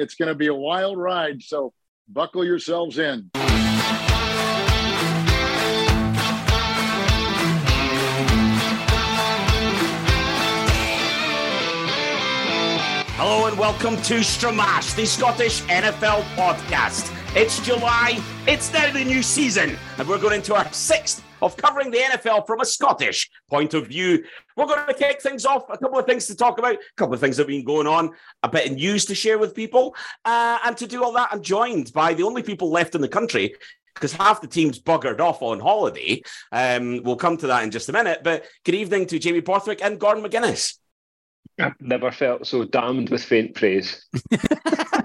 It's going to be a wild ride. So buckle yourselves in. Hello and welcome to Stramash, the Scottish NFL podcast. It's July, it's now the new season, and we're going into our sixth of covering the NFL from a Scottish point of view. We're going to kick things off, a couple of things to talk about, a couple of things that have been going on, a bit of news to share with people. Uh, and to do all that, I'm joined by the only people left in the country because half the team's buggered off on holiday. Um, we'll come to that in just a minute. But good evening to Jamie Borthwick and Gordon McGuinness. I've never felt so damned with faint praise.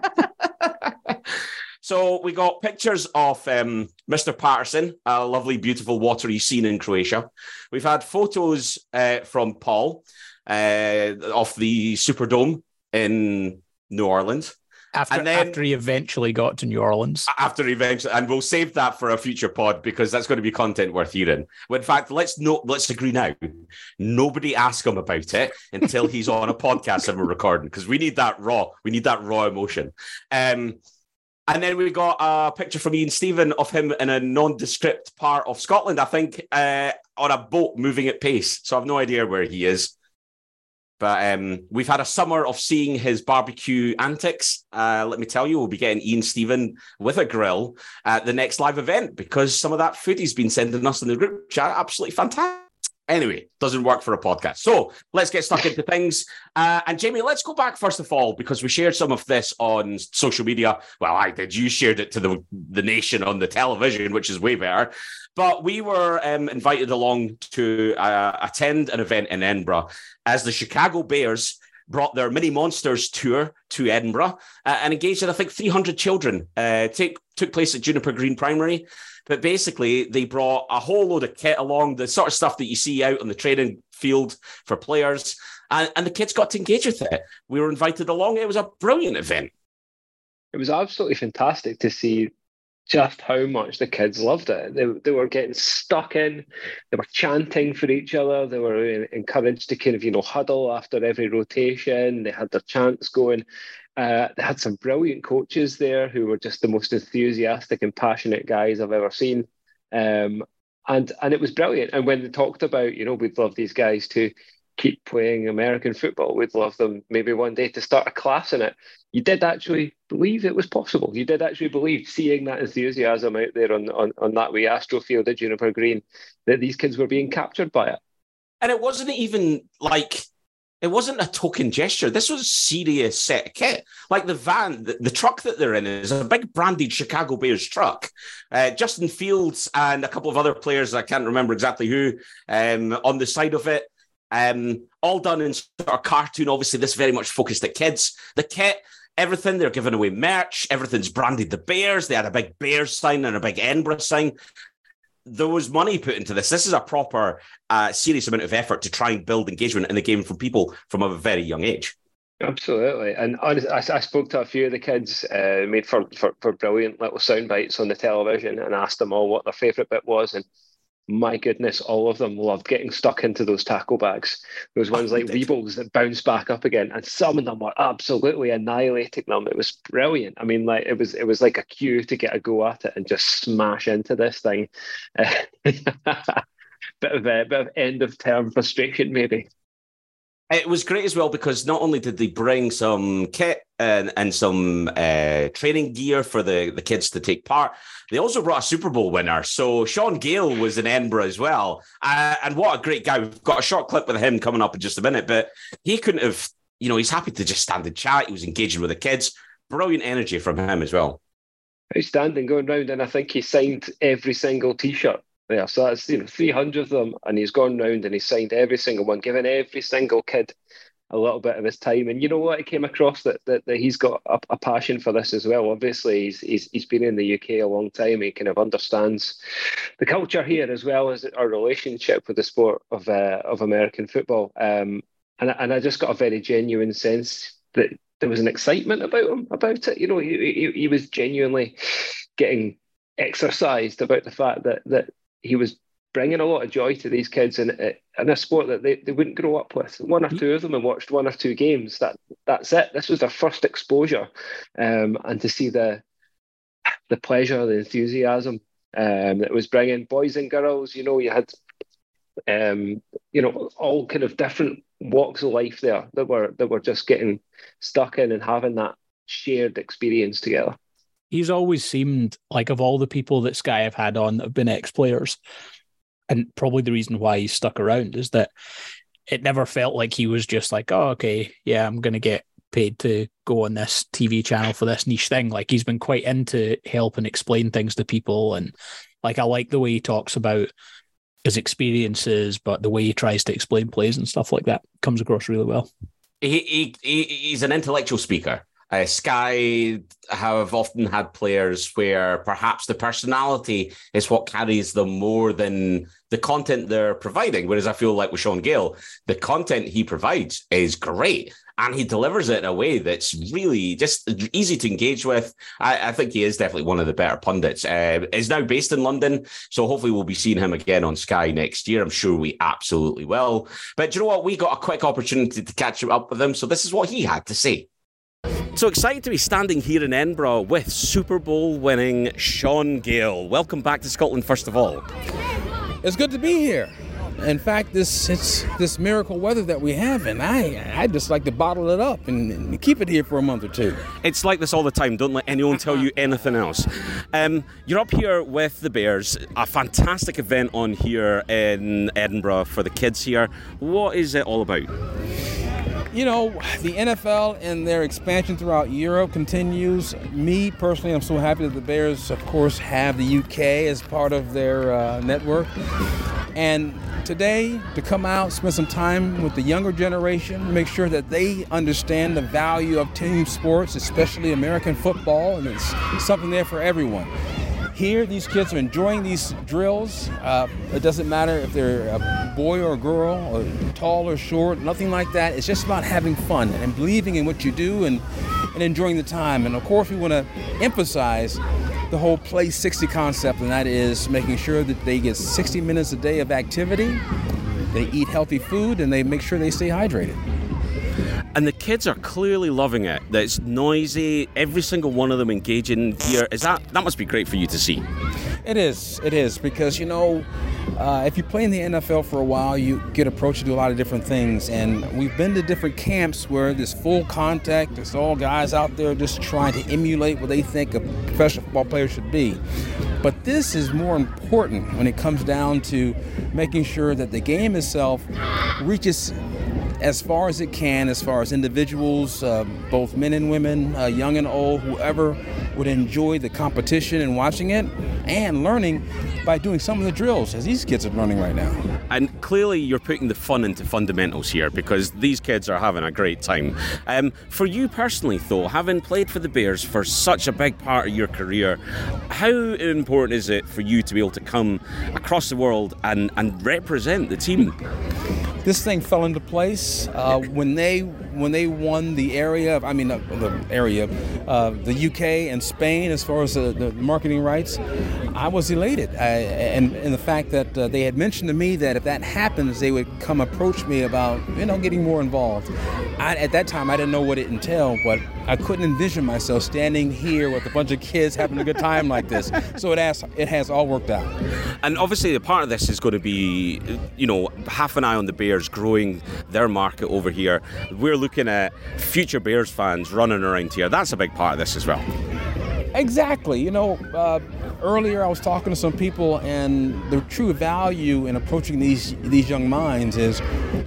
so we got pictures of um, Mr. Patterson, a lovely, beautiful, watery scene in Croatia. We've had photos uh, from Paul uh, of the Superdome in New Orleans. After, then, after he eventually got to New Orleans. After eventually, and we'll save that for a future pod because that's going to be content worth hearing. Well, in fact, let's no, let's agree now. Nobody ask him about it until he's on a podcast and we're recording because we need that raw. We need that raw emotion. Um, and then we got a picture from Ian Stephen of him in a nondescript part of Scotland, I think, uh, on a boat moving at pace. So I've no idea where he is. But um, we've had a summer of seeing his barbecue antics. Uh, let me tell you, we'll be getting Ian Stephen with a grill at the next live event because some of that food he's been sending us in the group chat absolutely fantastic. Anyway, doesn't work for a podcast. So let's get stuck into things. Uh, and Jamie, let's go back first of all because we shared some of this on social media. Well, I did. You shared it to the the nation on the television, which is way better. But we were um, invited along to uh, attend an event in Edinburgh as the Chicago Bears brought their Mini Monsters tour to Edinburgh uh, and engaged, with, I think, 300 children. Uh, take, took place at Juniper Green Primary. But basically, they brought a whole load of kit along, the sort of stuff that you see out on the training field for players. And, and the kids got to engage with it. We were invited along. It was a brilliant event. It was absolutely fantastic to see just how much the kids loved it. They, they were getting stuck in, they were chanting for each other, they were encouraged to kind of, you know, huddle after every rotation, they had their chants going. Uh, they had some brilliant coaches there who were just the most enthusiastic and passionate guys I've ever seen. Um, and and it was brilliant. And when they talked about, you know, we'd love these guys to keep playing American football. We'd love them maybe one day to start a class in it. You did actually believe it was possible. You did actually believe, seeing that enthusiasm out there on, on, on that wee Astro field at Juniper Green, that these kids were being captured by it. And it wasn't even like it wasn't a token gesture. This was a serious set kit. Like the van, the, the, truck that they're in is a big branded Chicago Bears truck. Uh, Justin Fields and a couple of other players, I can't remember exactly who, um, on the side of it. Um, all done in sort of cartoon. Obviously, this very much focused at kids. The kit, everything, they're giving away merch. Everything's branded the Bears. They had a big Bears sign and a big Edinburgh sign. There was money put into this. This is a proper, uh, serious amount of effort to try and build engagement in the game from people from a very young age. Absolutely, and I, I, spoke to a few of the kids, uh, made for, for, for brilliant little sound bites on the television, and asked them all what their favourite bit was, and my goodness, all of them loved getting stuck into those tackle bags. Those ones oh, like Weebles that bounce back up again, and some of them were absolutely annihilating them. It was brilliant. I mean, like it was it was like a cue to get a go at it and just smash into this thing. bit of a bit of end of term frustration, maybe. It was great as well because not only did they bring some kit and, and some uh, training gear for the, the kids to take part, they also brought a Super Bowl winner. So Shaun Gayle was in Edinburgh as well. Uh, and what a great guy. We've got a short clip with him coming up in just a minute, but he couldn't have, you know, he's happy to just stand and chat. He was engaging with the kids. Brilliant energy from him as well. Outstanding going round, and I think he signed every single t there. So that's you know 300 of them, and he's gone round and he's signed every single one, given every single kid a little bit of his time. And you know what? It came across that that, that he's got a, a, passion for this as well. Obviously, he's, he's he's been in the UK a long time. He kind of understands the culture here as well as our relationship with the sport of uh, of American football. Um, and and I just got a very genuine sense that there was an excitement about him about it. You know, he he, he was genuinely getting exercised about the fact that that he was bringing a lot of joy to these kids in, in a sport that they, they wouldn't grow up with. One or two of them have watched one or two games. That that's it. This was their first exposure, um, and to see the the pleasure, the enthusiasm um, that was bringing boys and girls. You know, you had um, you know all kind of different walks of life there that were that were just getting stuck in and having that shared experience together. He's always seemed like of all the people that Sky have had on that have been ex players, and probably the reason why he's stuck around is that it never felt like he was just like, oh, okay, yeah, I'm going to get paid to go on this TV channel for this niche thing. Like he's been quite into help and explain things to people. And like I like the way he talks about his experiences, but the way he tries to explain plays and stuff like that comes across really well. He, he he's an intellectual speaker. Uh, Sky have often had players where perhaps the personality is what carries them more than the content they're providing. Whereas I feel like with Shaun Gayle, the content he provides is great and he delivers it in a way that's really just easy to engage with. I, I think he is definitely one of the better pundits. Uh, is now based in London, so hopefully we'll be seeing him again on Sky next year. I'm sure we absolutely will. But you know what? We got a quick opportunity to catch up with him, so this is what he had to say. So excited to be standing here in Edinburgh with Super Bowl winning Shaun Gayle. Welcome back to Scotland, first of all. It's good to be here in fact, this it's this miracle weather that we have, and I I just like to bottle it up and, and, keep it here for a month or two. It's like this all the time. Don't let anyone tell you anything else. Um, you're up here with the Bears, a fantastic event on here in Edinburgh for the kids here. What is it all about? You know, the NFL and their expansion throughout Europe continues. Me personally, I'm so happy that the Bears, of course, have the UK as part of their uh, network. And today to come out, spend some time with the younger generation, make sure that they understand the value of team sports, especially American football, and it's something there for everyone. Here, these kids are enjoying these drills. Uh, it doesn't matter if they're a boy or a girl, or tall or short, nothing like that. It's just about having fun and believing in what you do and, and enjoying the time. And of course, we want to emphasize the whole play 60 concept, and that is making sure that they get 60 minutes a day of activity, they eat healthy food, and they make sure they stay hydrated. And the kids are clearly loving it. That it's noisy, every single one of them engaging here. Is that that must be great for you to see? It is. It is because you know uh, if you play in the NFL for a while, you get approached to do a lot of different things. And we've been to different camps where there's full contact, there's all guys out there just trying to emulate what they think a professional football player should be. But this is more important when it comes down to making sure that the game itself reaches as far as it can, as far as individuals, uh, both men and women, uh, young and old, whoever would enjoy the competition and watching it and learning by doing some of the drills as these kids are learning right now. And clearly, you're putting the fun into fundamentals here because these kids are having a great time. Um, for you personally, though, having played for the Bears for such a big part of your career, how important is it for you to be able to come across the world and, and represent the team? This thing fell into place uh, when they when they won the area. of, I mean, uh, the area, uh, the UK and Spain, as far as the, the marketing rights. I was elated, I, and, and the fact that uh, they had mentioned to me that if that happens, they would come approach me about you know getting more involved. I, at that time, I didn't know what it entailed, but I couldn't envision myself standing here with a bunch of kids having a good time like this. So it has it has all worked out. And obviously, a part of this is going to be, you know, half an eye on the Bears growing their market over here. We're looking at future Bears fans running around here. That's a big part of this as well. Exactly. You know, uh, earlier I was talking to some people, and the true value in approaching these these young minds is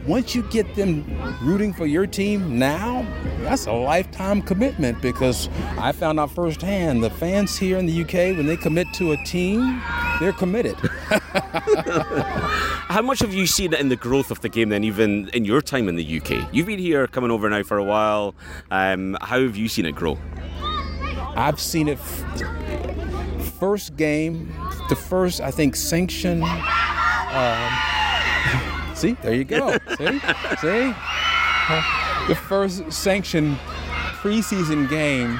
once you get them rooting for your team now, that's a lifetime commitment. Because I found out firsthand the fans here in the UK when they commit to a team, they're committed. How much have you seen in the growth of the game then, even in your time in the UK? You've been here coming over now for a while. Um, how have you seen it grow? I've seen it f- first game, the first, I think, sanction. Um, see, there you go. see, see, the first sanction preseason game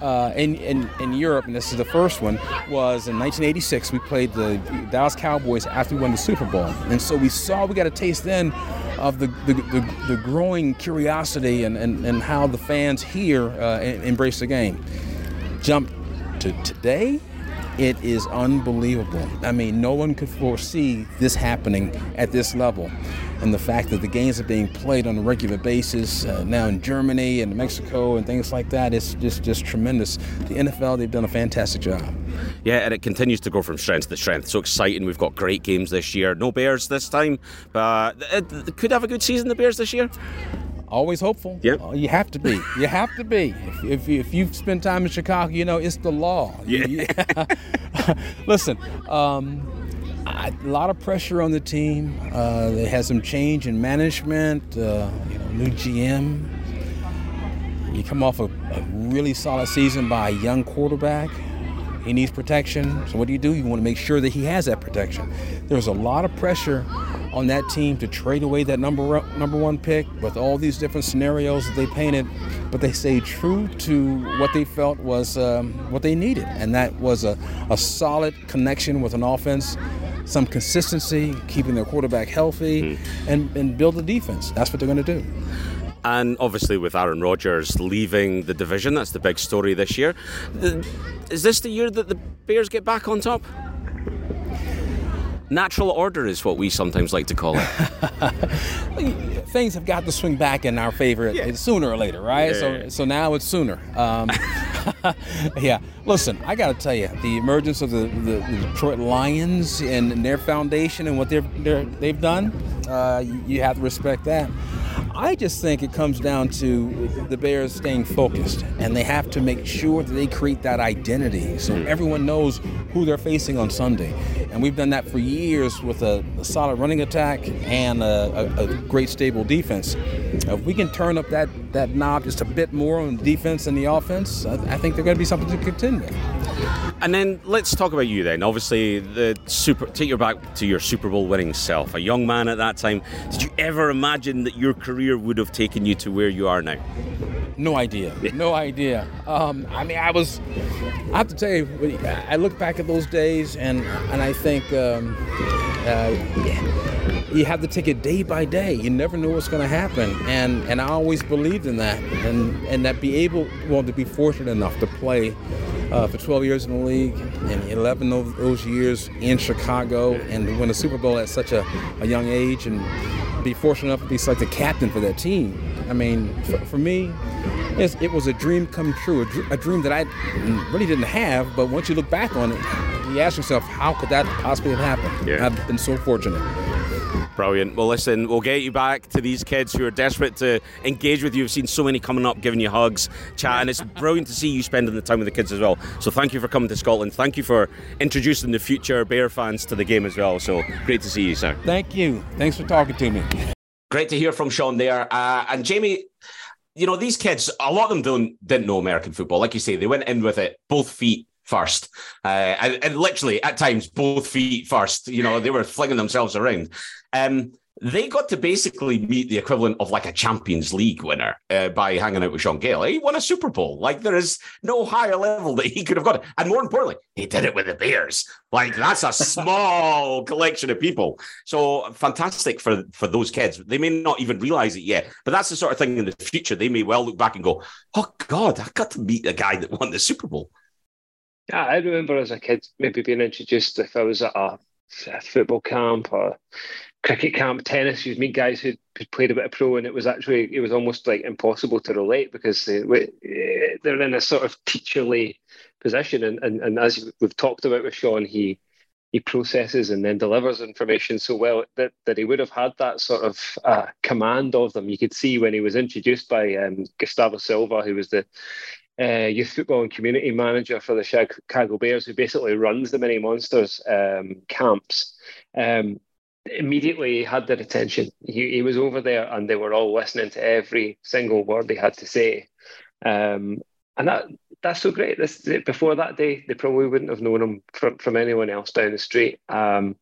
uh, in, in, in Europe, and this is the first one, was in 1986. We played the Dallas Cowboys after we won the Super Bowl. And so we saw, we got a taste then of the, the, the, the growing curiosity and, and, and how the fans here uh, embrace the game. Jump to today, it is unbelievable. I mean, no one could foresee this happening at this level. And the fact that the games are being played on a regular basis uh, now in Germany and Mexico and things like that is just, just tremendous. The NFL, they've done a fantastic job. Yeah, and it continues to go from strength to strength. So exciting. We've got great games this year. No Bears this time, but it could have a good season, the Bears this year always hopeful. Yeah, uh, you have to be. You have to be. If, if, if you've spent time in Chicago, you know it's the law. Yeah. Listen, um, a lot of pressure on the team. Uh, they had some change in management. Uh, you know, new GM. You come off a, a really solid season by a young quarterback. He needs protection. So what do you do? You want to make sure that he has that protection. There's a lot of pressure on that team to trade away that number number one pick with all these different scenarios that they painted, but they stayed true to what they felt was um, what they needed, and that was a, a solid connection with an offense, some consistency, keeping their quarterback healthy, mm-hmm. and, and build a defense. That's what they're going to do. And obviously, with Aaron Rodgers leaving the division, that's the big story this year. Is this the year that the Bears get back on top? Natural order is what we sometimes like to call it. Things have got to swing back in our favor yeah. sooner or later, right? Yeah. So, so now it's sooner. Um, yeah. Listen, I got to tell you, the emergence of the, the, the, Detroit Lions and their foundation and what they're, they're they've done, uh, you, you have to respect that. I just think it comes down to the Bears staying focused, and they have to make sure that they create that identity so hmm. everyone knows who they're facing on Sunday. And we've done that for years with a, a solid running attack and a, a, a, great stable defense. If we can turn up that, that knob just a bit more on defense and the offense, I, I think they're going to be something to contend with. And then let's talk about you then. Obviously, the super take your back to your Super Bowl winning self. A young man at that time, did you ever imagine that your career would have taken you to where you are now? No idea. No idea. Um, I mean, I was. I have to tell you, I look back at those days, and and I think um, uh, you have to take it day by day. You never know what's going to happen, and and I always believed in that, and and that be able, well, to be fortunate enough to play uh, for 12 years in the league and 11 of those years in Chicago and to win a Super Bowl at such a, a young age and be fortunate enough to be selected captain for that team. I mean, for, for me, it was a dream come true, a, dr- a, dream that I really didn't have. But once you look back on it, you ask yourself, how could that possibly have happened? Yeah. I've been so fortunate. Brilliant. Well, listen, we'll get you back to these kids who are desperate to engage with you. We've seen so many coming up, giving you hugs, chatting. It's brilliant to see you spending the time with the kids as well. So thank you for coming to Scotland. Thank you for introducing the future Bear fans to the game as well. So great to see you, sir. Thank you. Thanks for talking to me. Great to hear from Shaun there. Uh, and Jamie, you know, these kids, a lot of them don't didn't know American football. Like you say, they went in with it, both feet first. Uh, and, and, literally at times both feet first. You know, they were flinging themselves around. Um, they got to basically meet the equivalent of like a Champions League winner uh, by hanging out with Shaun Gayle. He won a Super Bowl. Like there is no higher level that he could have got. And more importantly, he did it with the Bears. Like that's a small collection of people. So fantastic for for those kids. They may not even realize it yet, but that's the sort of thing in the future they may well look back and go, "Oh God, I got to meet the guy that won the Super Bowl." Yeah, I remember as a kid maybe being introduced if I was at a, a football camp or cricket camp, tennis. You'd meet guys who played a bit of pro, and it was actually it was almost like impossible to relate because they, they're in a sort of teacherly position, and, and and as we've talked about with Shaun, he he processes and then delivers information so well that, that he would have had that sort of uh, command of them. You could see when he was introduced by um, Gustavo Silva, who was the uh, youth football and community manager for the Chicago Bears, who basically runs the Mini Monsters um, camps. Um, immediately had their attention. He, he was over there and they were all listening to every single word he had to say. Um, and that that's so great. This before that day, they probably wouldn't have known him from, from anyone else down the street. Um,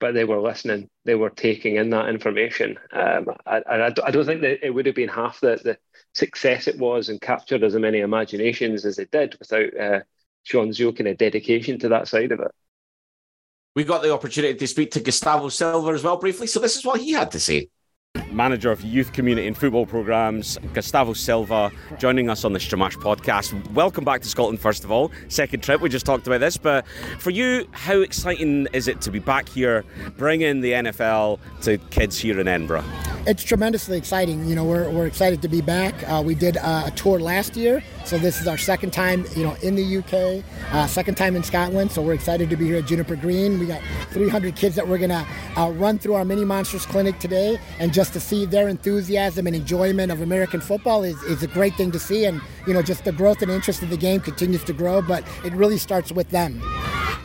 but they were listening. they were taking in that information. Um, I, I, I don't think that it would have been half the, the success it was and captured as many imaginations as it did without uh, Shaun's Zio kind of dedication to that side of it. We got the opportunity to speak to Gustavo Silva as well briefly, so this is what he had to say manager of youth community and football programs, Gustavo Silva, joining us on the Stramash podcast. Welcome back to Scotland, first of all. Second trip, we just talked about this, but for you, how exciting is it to be back here, bringing the NFL to kids here in Edinburgh? It's tremendously exciting. You know, we're, we're excited to be back. Uh, we did uh, a tour last year, so this is our second time, you know, in the UK, uh, second time in Scotland. So we're excited to be here at Juniper Green. We got 300 kids that we're gonna uh, run through our mini monsters clinic today, and just to see their enthusiasm and enjoyment of American football is, is a great thing to see. And, you know, just the growth and interest of the game continues to grow, but it really starts with them.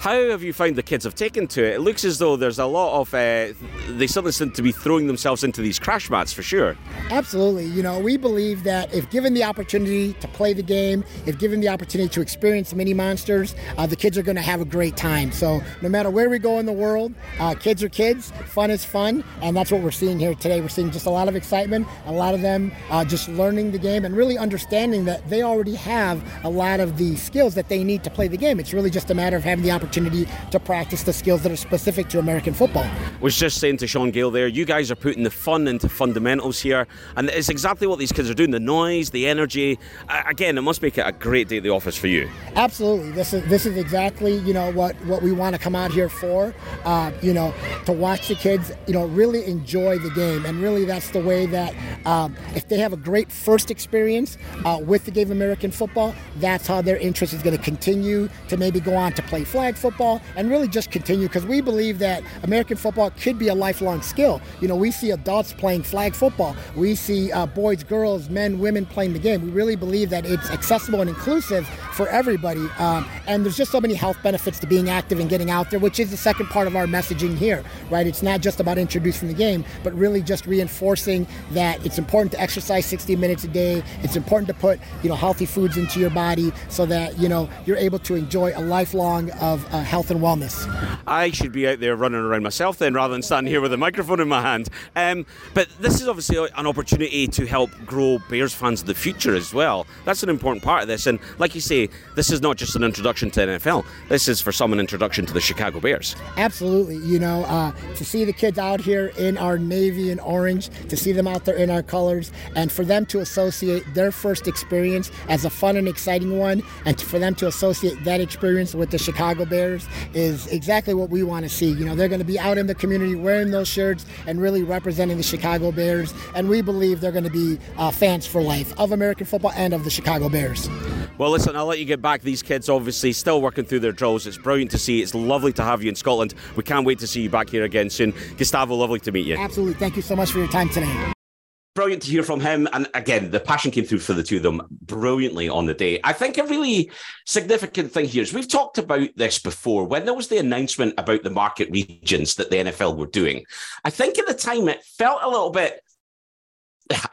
How have you found the kids have taken to it? It looks as though there's a lot of, uh, they suddenly seem to be throwing themselves into these crash mats for sure. Absolutely. You know, we believe that if given the opportunity to play the game, if given the opportunity to experience mini monsters, uh, the kids are going to have a great time. So no matter where we go in the world, uh, kids are kids, fun is fun, and that's what we're seeing here today. We're seeing just a lot of excitement, a lot of them uh, just learning the game and really understanding that they already have a lot of the skills that they need to play the game. It's really just a matter of having the opportunity opportunity to practice the skills that are specific to American football. Was just saying to Shaun Gayle there, you guys are putting the fun into fundamentals here, and it's exactly what these kids are doing. The noise, the energy. Again, it must make it a great day at the office for you. Absolutely, this is this is exactly you know what what we want to come out here for. Uh, you know, to watch the kids, you know, really enjoy the game, and really that's the way that um, if they have a great first experience uh, with the game of American football, that's how their interest is going to continue to maybe go on to play flag football and really just continue because we believe that American football could be a lifelong skill. You know, we see adults playing flag football, we see uh, boys, girls, men, women playing the game. We really believe that it's accessible and inclusive for everybody. Um, and there's just so many health benefits to being active and getting out there, which is the second part of our messaging here, right? It's not just about introducing the game, but really just reinforcing that it's important to exercise 60 minutes a day. It's important to put, you know, healthy foods into your body so that, you know, you're able to enjoy a lifelong of uh, health and wellness. I should be out there running around myself then rather than standing here with a microphone in my hand. Um, but this is obviously an opportunity to help grow Bears fans of the future as well. That's an important part of this. And like you say, this is not just an introduction to NFL. This is for some an introduction to the Chicago Bears. Absolutely. You know, uh, to see the kids out here in our navy and orange, to see them out there in our colors, and for them to associate their first experience as a fun and exciting one, and for them to associate that experience with the Chicago Bears Bears is exactly what we want to see. You know, they're going to be out in the community wearing those shirts and really representing the Chicago Bears. And we believe they're going to be uh, fans for life of American football and of the Chicago Bears. Well, listen, I'll let you get back. These kids obviously still working through their drills. It's brilliant to see. It's lovely to have you in Scotland. We can't wait to see you back here again soon. Gustavo, lovely to meet you. Absolutely. Thank you so much for your time today brilliant to hear from him. And again, the passion came through for the two of them brilliantly on the day. I think a really significant thing here is we've talked about this before when there was the announcement about the market regions that the NFL were doing. I think at the time it felt a little bit.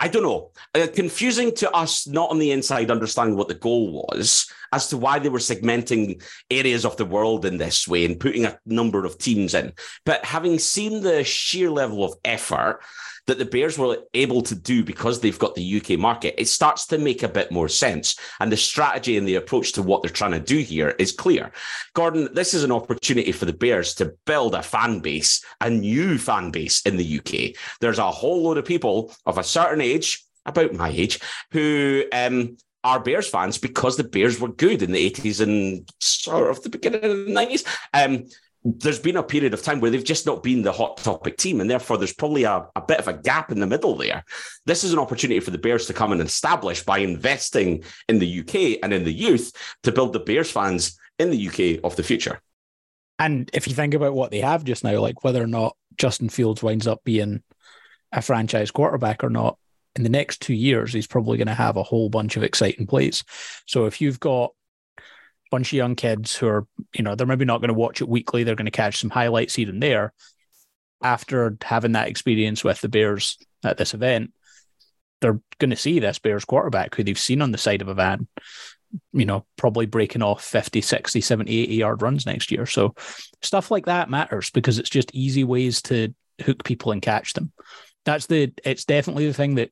I don't know, uh, confusing to us, not on the inside, understanding what the goal was as to why they were segmenting areas of the world in this way and putting a number of teams in. But having seen the sheer level of effort that the Bears were able to do because they've got the UK market, it starts to make a bit more sense. And the strategy and the approach to what they're trying to do here is clear. Gordon, this is an opportunity for the Bears to build a fan base, a new fan base in the UK. There's a whole load of people of a certain age, about my age, who um, are Bears fans because the Bears were good in the 80s and sort of the beginning of the 90s. Um, there's been a period of time where they've just not been the hot topic team, and therefore there's probably a, a bit of a gap in the middle there. This is an opportunity for the Bears to come and establish by investing in the UK and in the youth to build the Bears fans in the UK of the future. And if you think about what they have just now, like whether or not Justin Fields winds up being a franchise quarterback or not, in the next two years, he's probably going to have a whole bunch of exciting plays. So if you've got bunch of young kids who are, you know, they're maybe not going to watch it weekly. They're going to catch some highlights here and there. After having that experience with the Bears at this event, they're going to see this Bears quarterback who they've seen on the side of a van, you know, probably breaking off 50, 60, 70, 80 yard runs next year. So stuff like that matters because it's just easy ways to hook people and catch them. That's the it's definitely the thing that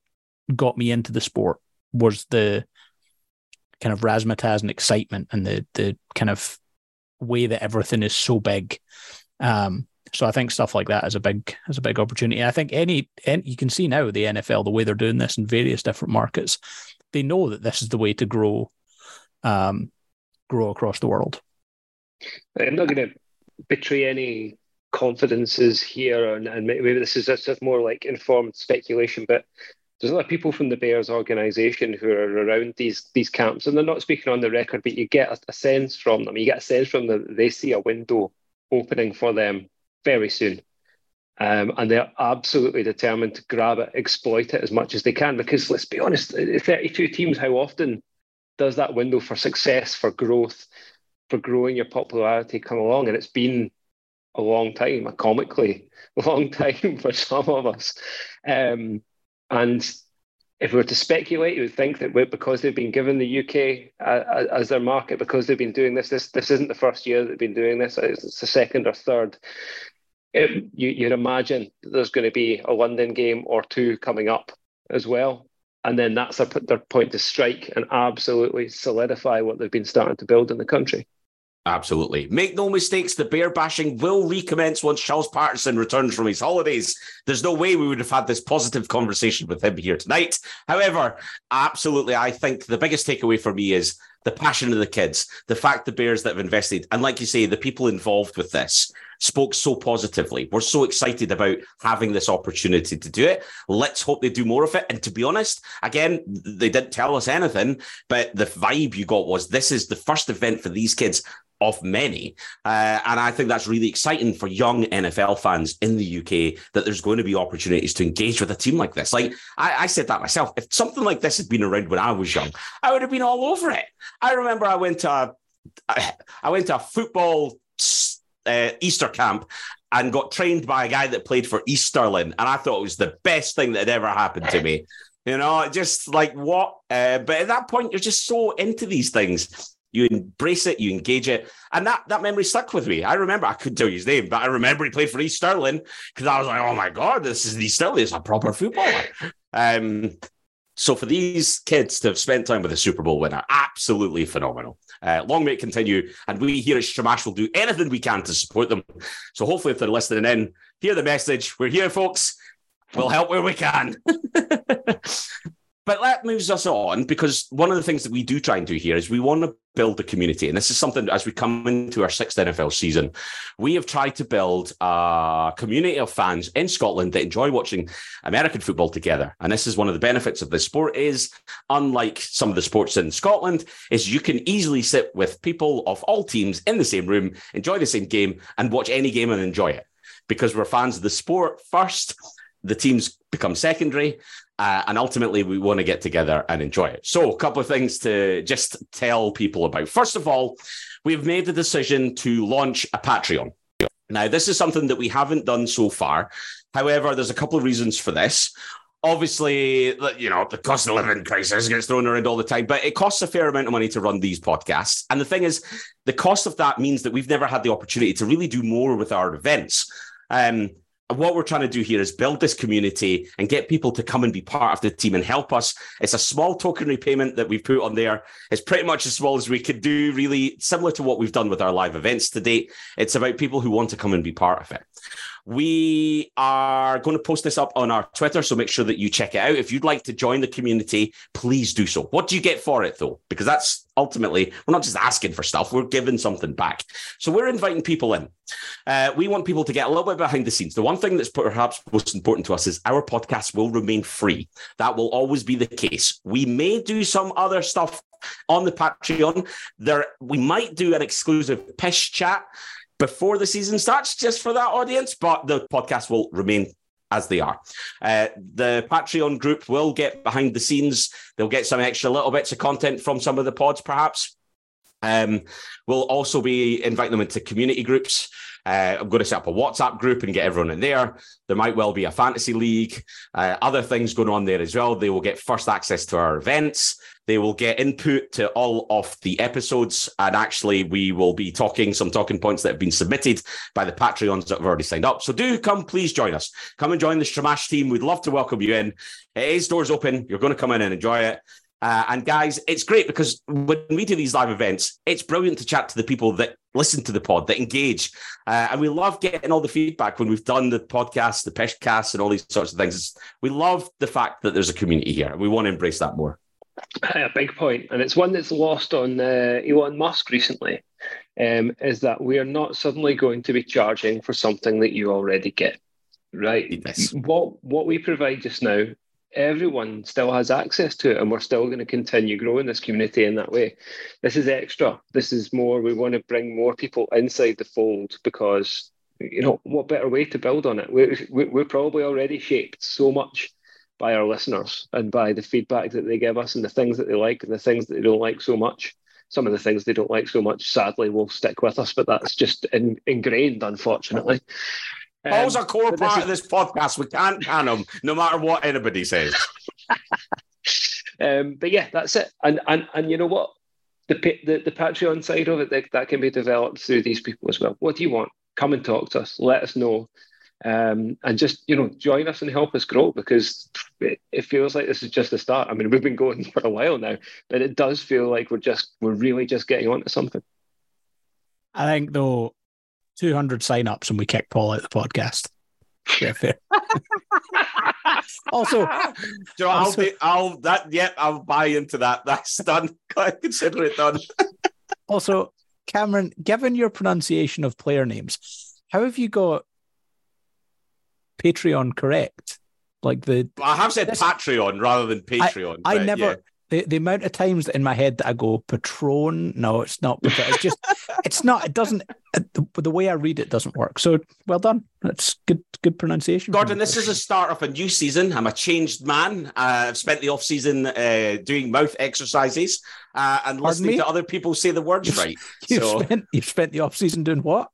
got me into the sport was the kind of razzmatazz and excitement and the the kind of way that everything is so big. Um, so I think stuff like that is a big is a big opportunity. I think any, any you can see now the NFL the way they're doing this in various different markets, they know that this is the way to grow, um, grow across the world. I'm not going to betray any confidences here, and, and maybe this is just more like informed speculation, but there's of people from the Bears organization who are around these these camps, and they're not speaking on the record, but you get a, a sense from them. You get a sense from them they see a window opening for them very soon. Um, and they're absolutely determined to grab it, exploit it as much as they can. Because let's be honest, 32 teams, how often does that window for success, for growth, for growing your popularity come along? And it's been a long time, a comically long time for some of us. Um, and if we were to speculate, you would think that because they've been given the UK uh, as their market, because they've been doing this, this this isn't the first year they've been doing this; it's the second or third. It, you, you'd imagine there's going to be a London game or two coming up as well, and then that's their, their point to strike and absolutely solidify what they've been starting to build in the country. Absolutely. Make no mistakes, the bear bashing will recommence once Charles Patterson returns from his holidays. There's no way we would have had this positive conversation with him here tonight. However, absolutely, I think the biggest takeaway for me is the passion of the kids, the fact the Bears that have invested, and like you say, the people involved with this spoke so positively. We're so excited about having this opportunity to do it. Let's hope they do more of it. And to be honest, again, they didn't tell us anything, but the vibe you got was this is the first event for these kids of many. Uh, and I think that's really exciting for young NFL fans in the UK that there's going to be opportunities to engage with a team like this. Like I, I, said that myself. If something like this had been around when I was young, I would have been all over it. I remember I went to a, I went to a football uh, Easter camp and got trained by a guy that played for East. And I thought it was the best thing that had ever happened to me. You know, just like what? Uh, but at that point, you're just so into these things you embrace it, you engage it, and that that memory stuck with me. I remember I couldn't tell you his name, but I remember he played for East Stirling because I was like, "Oh my god, this is East Stirling! It's a proper footballer." Um, so for these kids to have spent time with a Super Bowl winner, absolutely phenomenal. Uh, long may it continue, and we here at Stramash will do anything we can to support them. So hopefully, if they're listening in, hear the message. We're here, folks. We'll help where we can. But that moves us on because one of the things that we do try and do here is we want to build a community. And this is something as we come into our sixth NFL season, we have tried to build a community of fans in Scotland that enjoy watching American football together. And this is one of the benefits of the sport is unlike some of the sports in Scotland, is you can easily sit with people of all teams in the same room, enjoy the same game, and watch any game and enjoy it. Because we're fans of the sport first the teams become secondary uh, and ultimately, we want to get together and enjoy it. So, a couple of things to just tell people about. First of all, we've made the decision to launch a Patreon. Now, this is something that we haven't done so far. However, there's a couple of reasons for this. Obviously, you know, the cost of living crisis gets thrown around all the time, but it costs a fair amount of money to run these podcasts. And the thing is, the cost of that means that we've never had the opportunity to really do more with our events. Um, what we're trying to do here is build this community and get people to come and be part of the team and help us. It's a small token repayment that we've put on there. It's pretty much as small as we could do, really similar to what we've done with our live events to date. It's about people who want to come and be part of it. We are going to post this up on our Twitter, so make sure that you check it out. If you'd like to join the community, please do so. What do you get for it, though? Because that's ultimately, we're not just asking for stuff, we're giving something back. So we're inviting people in. Uh, we want people to get a little bit behind the scenes. The one thing that's perhaps most important to us is our podcast will remain free. That will always be the case. We may do some other stuff on the Patreon. There, we might do an exclusive pish chat before the season starts, just for that audience, but the podcast will remain as they are. Uh, the Patreon group will get behind the scenes. They'll get some extra little bits of content from some of the pods, perhaps. Um, we'll also be inviting them into community groups. Uh, I'm going to set up a WhatsApp group and get everyone in there. There might well be a fantasy league, uh, other things going on there as well. They will get first access to our events. They will get input to all of the episodes. And actually, we will be talking some talking points that have been submitted by the Patreons that have already signed up. So do come, please join us. Come and join the Stramash team. We'd love to welcome you in. It is doors open. You're going to come in and enjoy it. Uh, and guys, it's great because when we do these live events, it's brilliant to chat to the people that listen to the pod, that engage. Uh, and we love getting all the feedback when we've done the podcast, the Peshcast, and all these sorts of things. We love the fact that there's a community here. We want to embrace that more. A big point, and it's one that's lost on uh, Elon Musk recently, um, is that we are not suddenly going to be charging for something that you already get. Right. Yes. What what we provide just now everyone still has access to it and we're still going to continue growing this community in that way this is extra this is more we want to bring more people inside the fold because you know what better way to build on it we, we, we're probably already shaped so much by our listeners and by the feedback that they give us and the things that they like and the things that they don't like so much some of the things they don't like so much sadly will stick with us but that's just in, ingrained unfortunately Paul's Um, a core part is- of this podcast. We can't can him, no matter what anybody says. um, but yeah, that's it. And and and you know what? The the, the Patreon side of it that, that can be developed through these people as well. What do you want? Come and talk to us. Let us know. Um, and just you know, join us and help us grow because it, it feels like this is just the start. I mean, we've been going for a while now, but it does feel like we're just we're really just getting onto something. I think though, 200 sign-ups and we kick Paul out the podcast. Yeah, fair. also, Do you know, I'll be, I'll that yeah, I'll buy into that. That's done. Consider it done. also, Cameron, given your pronunciation of player names, how have you got Patreon correct? Like the I have said This- Patreon rather than Patreon. I but never yeah. the, the amount of times that in my head that I go patron. No, it's not. It's just it's not. It doesn't. The, the way I read it doesn't work. So well done. That's good. Good pronunciation. Gordon, this is the start of a new season. I'm a changed man. Uh, I've spent the off season uh, doing mouth exercises uh, and listening me? to other people say the words right. You've so spent you've spent the off season doing what?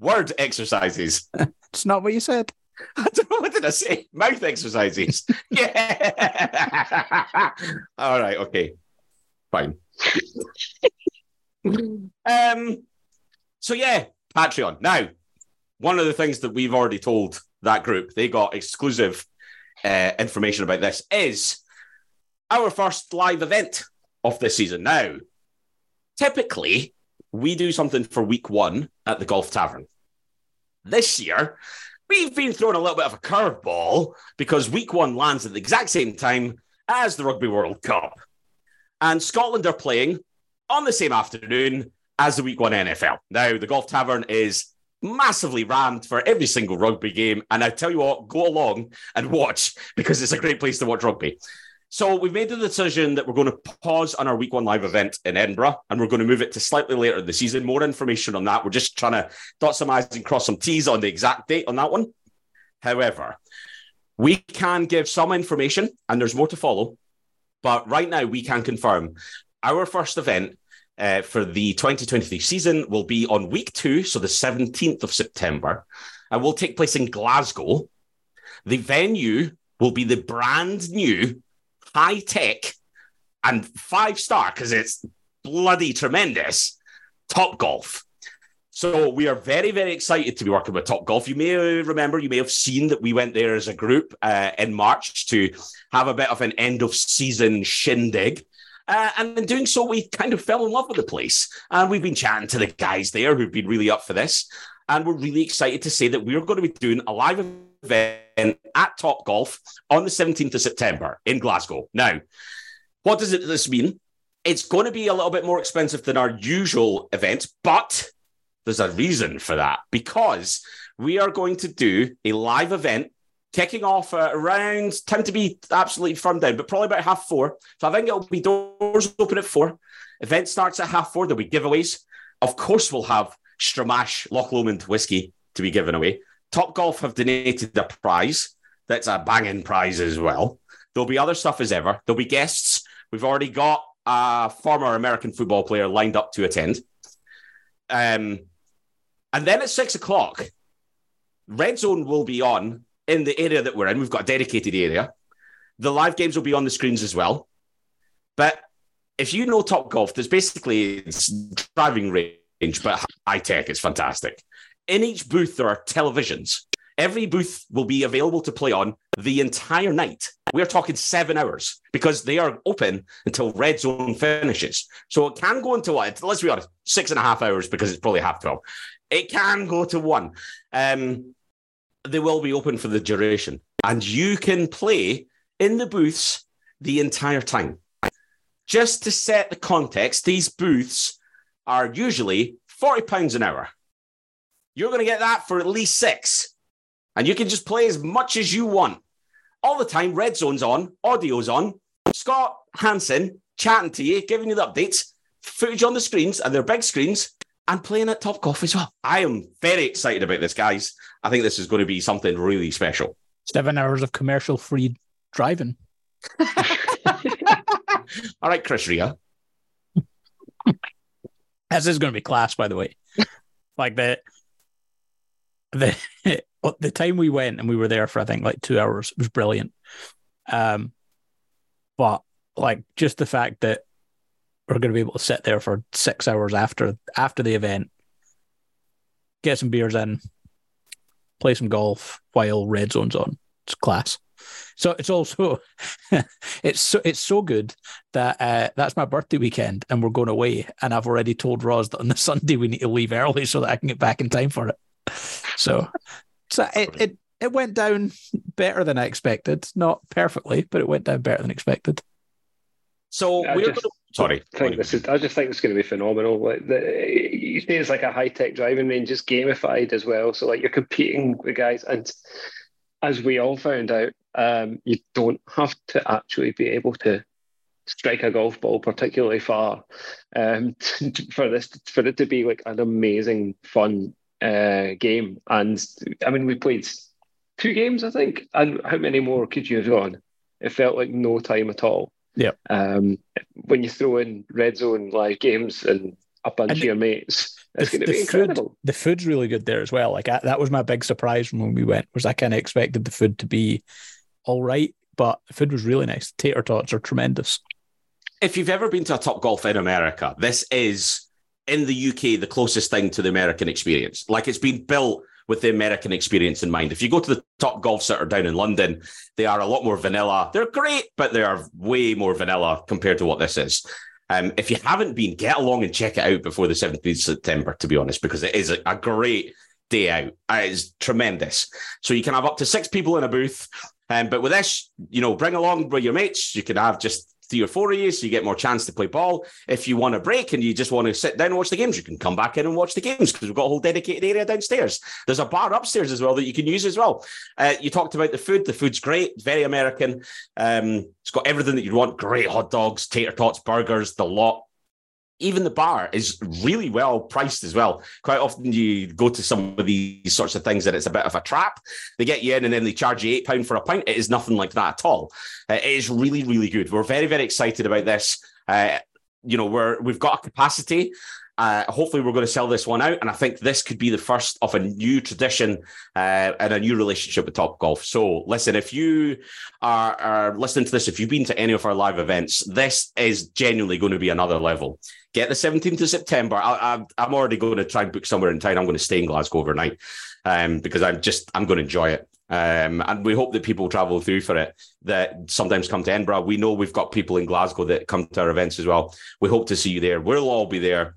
word exercises. It's not what you said. I don't know what did I say. Mouth exercises. yeah. All right. Okay. Fine. um. So yeah, Patreon. Now, one of the things that we've already told that group, they got exclusive uh, information about this, is our first live event of this season. Now, typically, we do something for week one at the Golf Tavern. This year, we've been thrown a little bit of a curveball because week one lands at the exact same time as the Rugby World Cup. And Scotland are playing on the same afternoon as the week one NFL. Now, the Golf Tavern is massively rammed for every single rugby game. And I tell you what, go along and watch because it's a great place to watch rugby. So we've made the decision that we're going to pause on our week one live event in Edinburgh and we're going to move it to slightly later in the season. More information on that. We're just trying to dot some I's and cross some T's on the exact date on that one. However, we can give some information and there's more to follow. But right now, we can confirm our first event uh, for the 2023 season will be on week two, so the 17th of September, and will take place in Glasgow. The venue will be the brand new high tech and five star because it's bloody tremendous Top Golf. So we are very, very excited to be working with Top Golf. You may remember, you may have seen that we went there as a group uh, in March to have a bit of an end of season shindig. Uh, and in doing so, we kind of fell in love with the place. And we've been chatting to the guys there who've been really up for this. And we're really excited to say that we're going to be doing a live event at Top Golf on the 17th of September in Glasgow. Now, what does it, this mean? It's going to be a little bit more expensive than our usual event, but there's a reason for that because we are going to do a live event kicking off uh, around time to be absolutely firm down, but probably about half four. So I think it'll be doors open at four. Event starts at half four. There'll be giveaways. Of course, we'll have Stramash Loch Lomond whiskey to be given away. Top Golf have donated a prize. That's a banging prize as well. There'll be other stuff as ever. There'll be guests. We've already got a former American football player lined up to attend. Um, and then at six o'clock, Red Zone will be on in the area that we're in. We've got a dedicated area. The live games will be on the screens as well. But if you know Top Golf, there's basically it's driving range, but high tech. It's fantastic. In each booth, there are televisions. Every booth will be available to play on the entire night. We're talking seven hours because they are open until red zone finishes. So it can go into what? Let's be honest, six and a half hours because it's probably half 12. It can go to one. Um, they will be open for the duration and you can play in the booths the entire time. Just to set the context, these booths are usually £40 an hour. You're going to get that for at least six. And you can just play as much as you want. All the time, red zone's on, audio's on. Scott Hanson chatting to you, giving you the updates, footage on the screens, and they're big screens, and playing at Top Golf as well. I am very excited about this, guys. I think this is going to be something really special. Seven hours of commercial free driving. All right, Chris Rea. This is going to be class, by the way. like the the the time we went and we were there for I think like two hours was brilliant. Um, but like just the fact that we're going to be able to sit there for six hours after after the event, get some beers in, play some golf while red zone's on. It's class. So it's also it's so it's so good that uh, that's my birthday weekend and we're going away, and I've already told Roz that on the Sunday we need to leave early so that I can get back in time for it. So, so it, it it went down better than I expected. Not perfectly, but it went down better than expected. So I we're just gonna, sorry. I think this is. I just think it's going to be phenomenal. Like the, you say, it's like a high tech driving range, just gamified as well. So like you're competing with guys, and as we all found out, um, you don't have to actually be able to strike a golf ball particularly far um, for this for it to be like an amazing fun uh, game. And I mean, we played two games, I think. And how many more could you have gone? It felt like no time at all. Yeah. Um, when you throw in red zone live games and a bunch And of your mates, it's the, going to the be food, incredible. the food's really good there as well. Like I, that was my big surprise from when we went. Was I kind of expected the food to be all right, but the food was really nice. Tater tots are tremendous. if you've ever been to a Top Golf in America, this is in the UK the closest thing to the American experience. Like it's been built with the American experience in mind. If you go to the Top Golf Center down in London, they are a lot more vanilla. They're great, but they are way more vanilla compared to what this is. Um, if you haven't been, get along and check it out before the 17th of September, to be honest, because it is a, a great day out. Uh, It's tremendous. So you can have up to six people in a booth. Um, but with this, you know, bring along with your mates. You can have just three or four of you, so you get more chance to play ball. If you want a break and you just want to sit down and watch the games, you can come back in and watch the games because we've got a whole dedicated area downstairs. There's a bar upstairs as well that you can use as well. Uh, you talked about the food. The food's great, very American. Um, it's got everything that you'd want: great hot dogs, tater tots, burgers, the lot even the bar is really well priced as well. Quite often you go to some of these sorts of things and it's a bit of a trap. They get you in and then they charge you eight pound for a pint. It is nothing like that at all. Uh, it is really, really good. We're very, very excited about this. Uh, you know, we're we've got a capacity. Uh, hopefully, we're going to sell this one out, and I think this could be the first of a new tradition uh, and a new relationship with Top Golf. So, listen, if you are, are listening to this, if you've been to any of our live events, this is genuinely going to be another level get the 17th of September. I, I'm already going to try and book somewhere in town. I'm going to stay in Glasgow overnight um, because I'm just, I'm going to enjoy it. Um, and we hope that people travel through for it that sometimes come to Edinburgh. We know we've got people in Glasgow that come to our events as well. We hope to see you there. We'll all be there.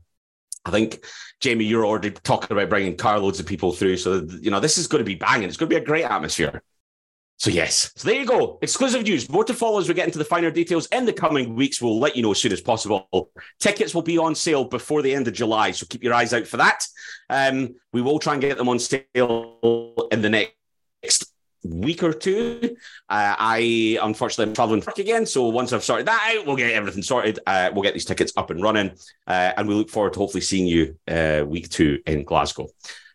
I think, Jamie, you're already talking about bringing carloads of people through. So, you know, this is going to be banging. It's going to be a great atmosphere. So yes, so there you go. Exclusive news. More to follow as we get into the finer details in the coming weeks. We'll let you know as soon as possible. Tickets will be on sale before the end of July, so keep your eyes out for that. Um, we will try and get them on sale in the next week or two. Uh, I unfortunately am traveling work again, so once I've sorted that out, we'll get everything sorted. Uh, we'll get these tickets up and running, uh, and we look forward to hopefully seeing you uh, week two in Glasgow.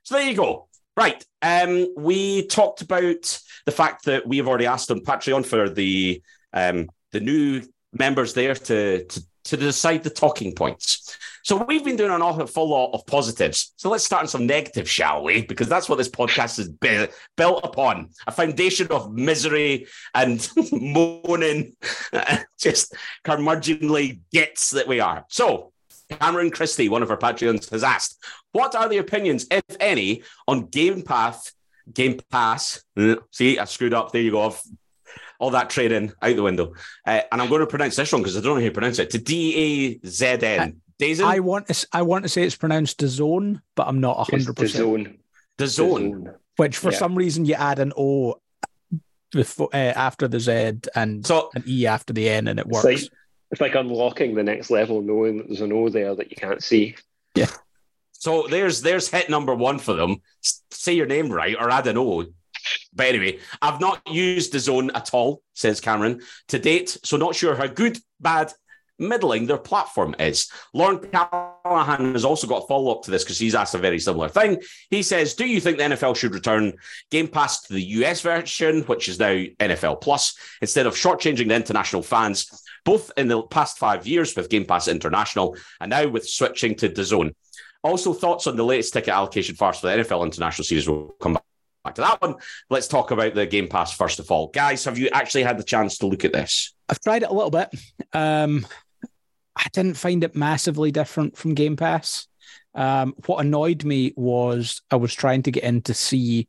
So there you go. Right. Um, we talked about the fact that we have already asked on Patreon for the um, the new members there to, to to decide the talking points. So we've been doing an awful lot of positives. So let's start on some negatives, shall we? Because that's what this podcast is built upon a foundation of misery and moaning, just curmudgeonly gits that we are. So Cameron Christie, one of our Patreons, has asked, "What are the opinions, if any, on Game Path, Game Pass?" See, I screwed up. There you go. I've, all that training out the window, uh, and I'm going to pronounce this wrong because I don't know how to pronounce it. To D A Z N. Dazen? I want to. I want to say it's pronounced DAZN, but I'm not hundred percent. DAZN. Which for yeah. some reason you add an O before uh, after the Z and so, an E after the N, and it works. Like, it's like unlocking the next level, knowing that there's an O there that you can't see. Yeah. So there's there's hit number one for them. Say your name right or add an O. But anyway, I've not used DAZN at all, says Cameron, to date. So not sure how good, bad, middling their platform is. Lauren Callahan has also got a follow up to this because he's asked a very similar thing. He says, Do you think the NFL should return Game Pass to the US version, which is now NFL Plus, instead of shortchanging the international fans, both in the past five years with Game Pass International and now with switching to DAZN? Also, thoughts on the latest ticket allocation farce for the NFL International Series. We'll come back back to that one. Let's talk about the Game Pass first of all. Guys, have you actually had the chance to look at this? I've tried it a little bit. Um, I didn't find it massively different from Game Pass. Um, what annoyed me was I was trying to get in to see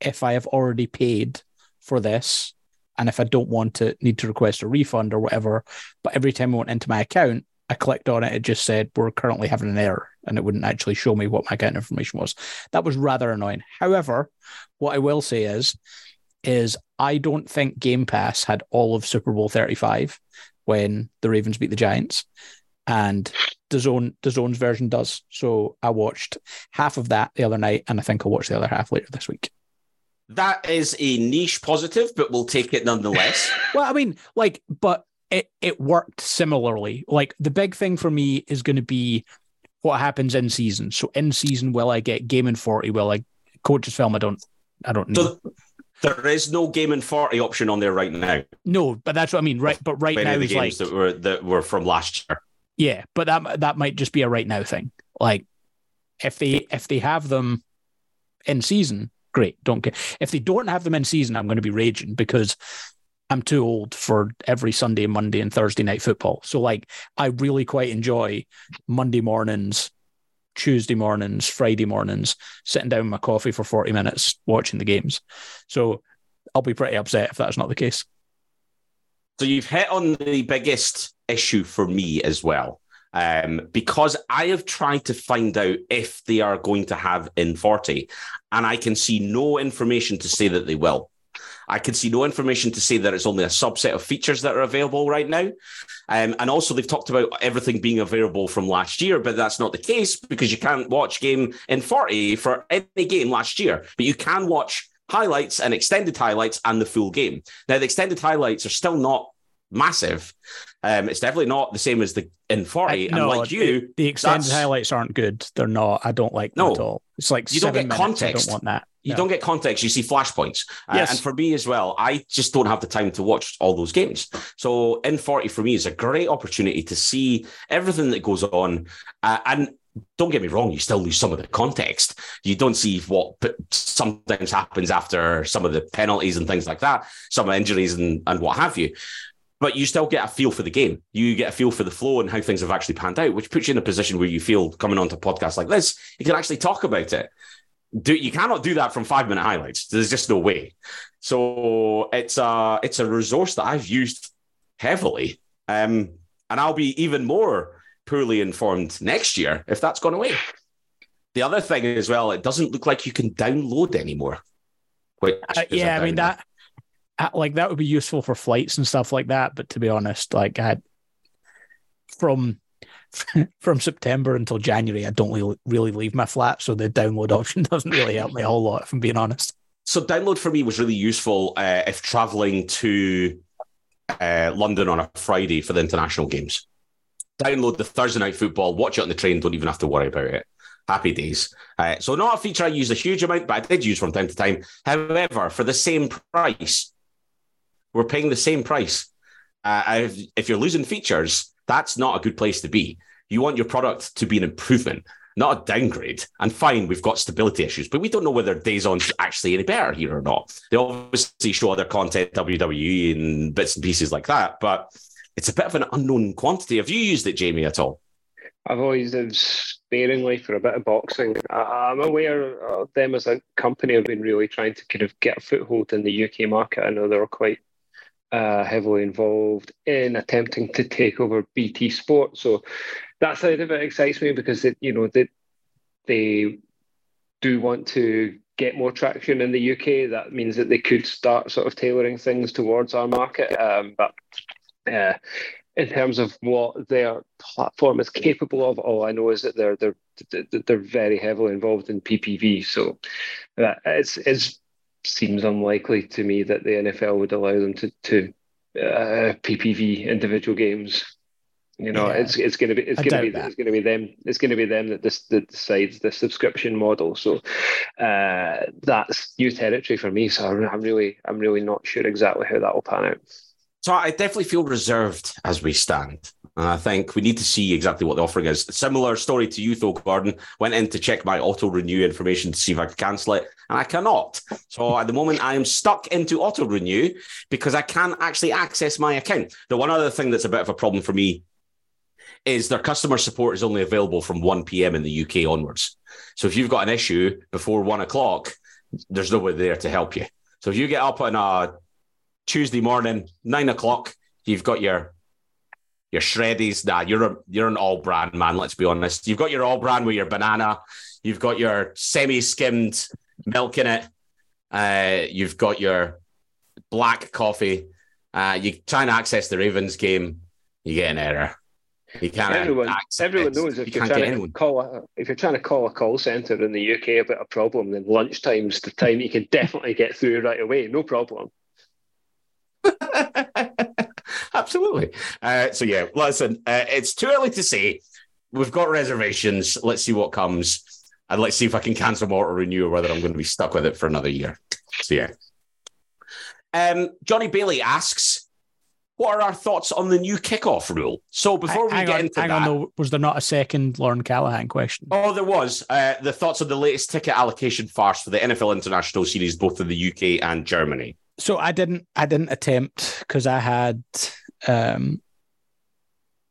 if I have already paid for this and if I don't want to need to request a refund or whatever. But every time I went into my account, I clicked on it, it just said we're currently having an error and it wouldn't actually show me what my account information was. That was rather annoying. However, what I will say is, is I don't think Game Pass had all of Super Bowl 35 when the Ravens beat the Giants, and DAZN DAZN's version does. So I watched half of that the other night, and I think I'll watch the other half later this week. That is a niche positive, but we'll take it nonetheless. well, I mean, like, but it it worked similarly. Like the big thing for me is going to be what happens in season. So in season, will I get game in forty? Will I coach's film? I don't. I don't know. So there is no game in forty option on there right now. No, but that's what I mean. Right, but right now the is like that were that were from last year. Yeah, but that that might just be a right now thing. Like if they if they have them in season, great. Don't care. If they don't have them in season, I'm going to be raging because I'm too old for every Sunday, Monday, and Thursday night football. So like I really quite enjoy Monday mornings, Tuesday mornings, Friday mornings, sitting down with my coffee for 40 minutes watching the games. So I'll be pretty upset if that's not the case. So you've hit on the biggest issue for me as well. Um, because I have tried to find out if they are going to have in 40, and I can see no information to say that they will. I can see no information to say that it's only a subset of features that are available right now. Um, and also, they've talked about everything being available from last year, but that's not the case because you can't watch game in 40 for any game last year, but you can watch highlights and extended highlights and the full game. Now, the extended highlights are still not massive. Um, it's definitely not the same as the in 40. I, no, and like you, the extended highlights aren't good. They're not. I don't like them no, at all. It's like you don't get minutes. context. I don't want that. You no. don't get context. You see flashpoints. Uh, yes. Uh, and for me as well, I just don't have the time to watch all those games. So in 40 for me is a great opportunity to see everything that goes on. Uh, and don't get me wrong, you still lose some of the context. You don't see what sometimes happens after some of the penalties and things like that, some injuries and, and what have you but you still get a feel for the game. You get a feel for the flow and how things have actually panned out, which puts you in a position where you feel coming onto podcasts like this, you can actually talk about it. Do you cannot do that from five minute highlights. There's just no way. So it's a it's a resource that I've used heavily, um, and I'll be even more poorly informed next year if that's gone away. The other thing as well, it doesn't look like you can download anymore. Which uh, yeah, I mean that like that would be useful for flights and stuff like that. But to be honest, like I from from September until January, I don't really, leave my flat, so the download option doesn't really help me a whole lot. If I'm being honest. So download for me was really useful uh, if traveling to uh, London on a Friday for the international games. Download the Thursday night football, watch it on the train. Don't even have to worry about it. Happy days. Uh, so not a feature I use a huge amount, but I did use from time to time. However, for the same price, we're paying the same price. uh, if you're losing features, that's not a good place to be. You want your product to be an improvement, not a downgrade. And fine, we've got stability issues, but we don't know whether DAZN's actually any better here or not. They obviously show other content, WWE and bits and pieces like that, but it's a bit of an unknown quantity. Have you used it, Jamie, at all? I've always lived sparingly for a bit of boxing. I, am aware of them as a company have been really trying to kind of get a foothold in the UK market. I know they're quite uh, heavily involved in attempting to take over BT Sport. So that side of it excites me because it, you know they they do want to get more traction in the UK. That means that they could start sort of tailoring things towards our market. Um, but uh, in terms of what their platform is capable of, all I know is that they're they're they're very heavily involved in PPV. So uh, it's it's seems unlikely to me that the NFL would allow them to to uh, PPV individual games. You know, yeah. it's it's going to be it's going to be that. it's going to be them it's going to be them that this that decides the subscription model. So uh, that's new territory for me. So I'm really I'm really not sure exactly how that will pan out. So I definitely feel reserved as we stand. And I think we need to see exactly what the offering is. Similar story to you, though, Gordon. Went in to check my auto renew information to see if I could cancel it, and I cannot. So at the moment, I am stuck into auto renew because I can't actually access my account. The one other thing that's a bit of a problem for me is their customer support is only available from 1 p.m. in the UK onwards. So if you've got an issue before one o'clock, there's nobody there to help you. So if you get up on a Tuesday morning, nine o'clock, you've got your your shreddies. Nah, you're a, you're an All-Bran man. Let's be honest. You've got your All-Bran with your banana. You've got your semi skimmed milk in it. Uh, you've got your black coffee. Uh, you try and access the Ravens game, you get an error. You can't. Everyone, everyone knows if you are trying to call a, if you're trying to call a call center in the UK about a problem, then lunchtime's the time you can definitely get through right away. No problem. Absolutely. Uh, so yeah, listen, uh, it's too early to say. We've got reservations. Let's see what comes, and let's see if I can cancel more or renew, or whether I'm going to be stuck with it for another year. So yeah. Um, Johnny Bailey asks, "What are our thoughts on the new kickoff rule?" So before we get on, into hang that, on, though, was there not a second Lauren Callahan question? Oh, there was. Uh, the thoughts on the latest ticket allocation farce for the NFL International Series, both in the UK and Germany so I didn't I didn't attempt because I had um,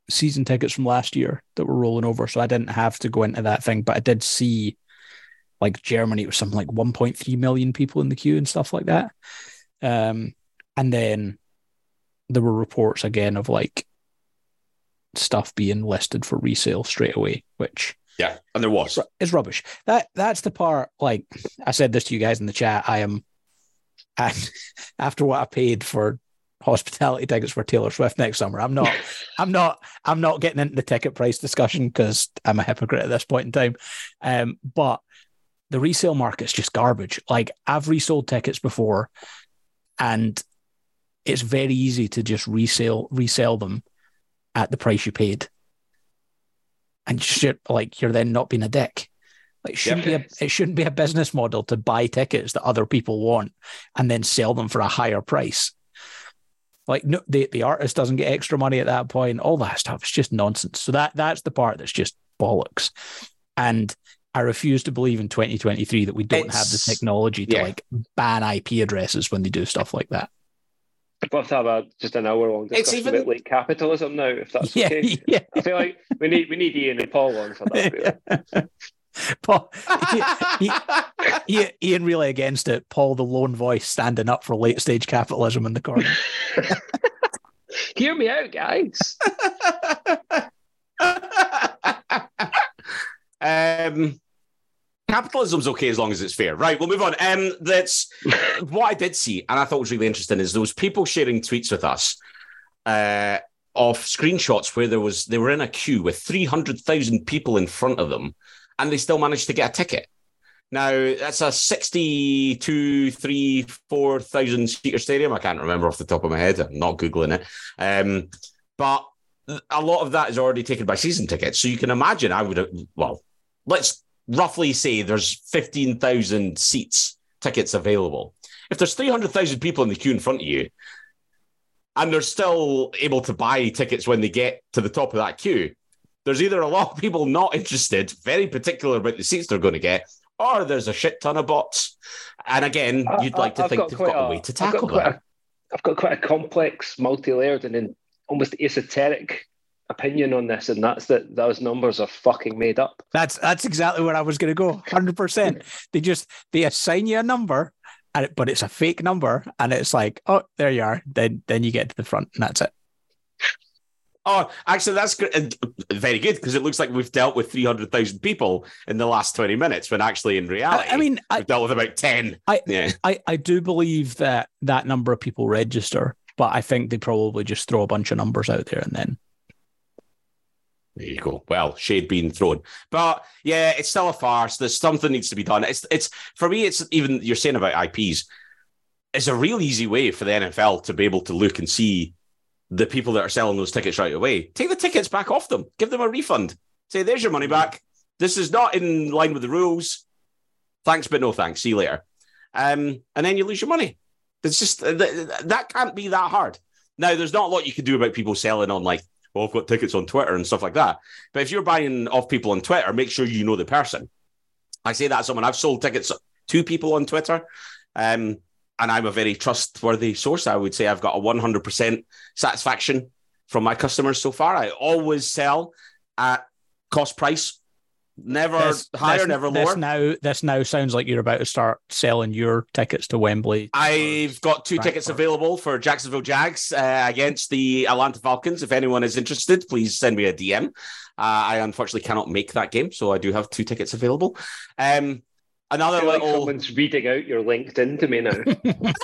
season tickets from last year that were rolling over, so I didn't have to go into that thing. But I did see like Germany, it was something like 1.3 million people in the queue and stuff like that. Um, and then there were reports again of like stuff being listed for resale straight away, which yeah, and there was is rubbish. That that's the part. Like I said this to you guys in the chat. I am and after what I paid for hospitality tickets for Taylor Swift next summer, I'm not, I'm not, I'm not getting into the ticket price discussion because I'm a hypocrite at this point in time. Um, but the resale market's just garbage. Like I've resold tickets before, and it's very easy to just resell resell them at the price you paid, and just like you're then not being a dick. It shouldn't yep. be a it shouldn't be a business model to buy tickets that other people want and then sell them for a higher price. Like no, the, the artist doesn't get extra money at that point. All that stuff is just nonsense. So that that's the part that's just bollocks. And I refuse to believe in 2023 that we don't it's, have the technology to yeah. like ban IP addresses when they do stuff like that. Let's have a just an hour long discussion even, about like capitalism now, if that's yeah, okay. Yeah. I feel like we need we need Ian and Paul on for that. Really. Paul, he, he, Ian really against it. Paul, the lone voice, standing up for late stage capitalism in the corner. Hear me out, guys. um, capitalism's okay as long as it's fair. Right, we'll move on. Um, that's what I did see, and I thought was really interesting is those people sharing tweets with us. Uh, of screenshots where there was they were in a queue with 300,000 people in front of them and they still managed to get a ticket. Now that's a 62, 3, 4,000 seater stadium. I can't remember off the top of my head. I'm not Googling it. Um, but a lot of that is already taken by season tickets. So you can imagine I would have, well, let's roughly say there's 15,000 seats, tickets available. If there's 300,000 people in the queue in front of you, and they're still able to buy tickets when they get to the top of that queue, there's either a lot of people not interested, very particular about the seats they're going to get, or there's a shit ton of bots. And again, you'd like to I've think got they've got a, a- way to I've got tackle quite that. a- I've got quite a complex, multi-layered, and then almost esoteric opinion on this, and that's that those numbers are fucking made up. That's that's exactly where I was going to go. Hundred percent. They just they assign you a number, and it, but it's a fake number, and it's like, oh, there you are. Then then you get to the front, and that's it. Oh, actually, that's good. Uh, very good because it looks like we've dealt with 300,000 people in the last 20 minutes when actually in reality, I mean, I, we've dealt with about 10. I- yeah. I I do believe that that number of people register, but I think they probably just throw a bunch of numbers out there, and then There you go. Well, shade being thrown, but yeah, it's still a farce. There's something needs to be done. It's it's for me. It's even you're saying about IPs. It's a real easy way for the NFL to be able to look and see the people that are selling those tickets right away. Take the tickets back off them. Give them a refund. Say, there's your money back. This is not in line with the rules. Thanks, but no thanks. See you later. Um, and then you lose your money. It's just th- th- that can't be that hard. Now, there's not a lot you can do about people selling on like, well, I've got tickets on Twitter and stuff like that. But if you're buying off people on Twitter, make sure you know the person. I say that someone I've sold tickets to people on Twitter. Um, and I'm a very trustworthy source. I would say I've got a 100% satisfaction from my customers so far. I always sell at cost price, never This- higher, this- never this lower. now this now sounds like you're about to start selling your tickets to Wembley. I've got two tickets available for Jacksonville Jags uh, against the Atlanta Falcons. If anyone is interested, please send me a DM. Uh, I unfortunately cannot make that game, so I do have two tickets available. Um, another I feel like little, someone's reading out your LinkedIn to me now.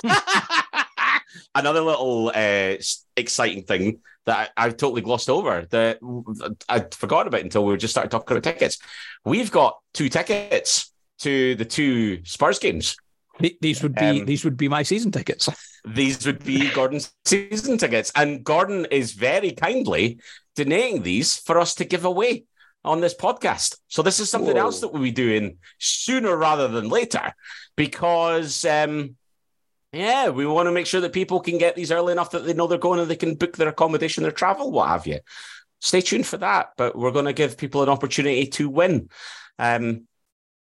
another little uh, exciting thing that I, I've totally glossed over that I'd forgotten about until we just started talking about tickets. We've got two tickets to the two Spurs games. These would be Um, these would be my season tickets. These would be Gordon's season tickets. And Gordon is very kindly donating these for us to give away on this podcast. So this is something Whoa. else that we'll be doing sooner rather than later because um yeah, we want to make sure that people can get these early enough that they know they're going and they can book their accommodation, their travel, what have you. Stay tuned for that. But we're going to give people an opportunity to win. Um,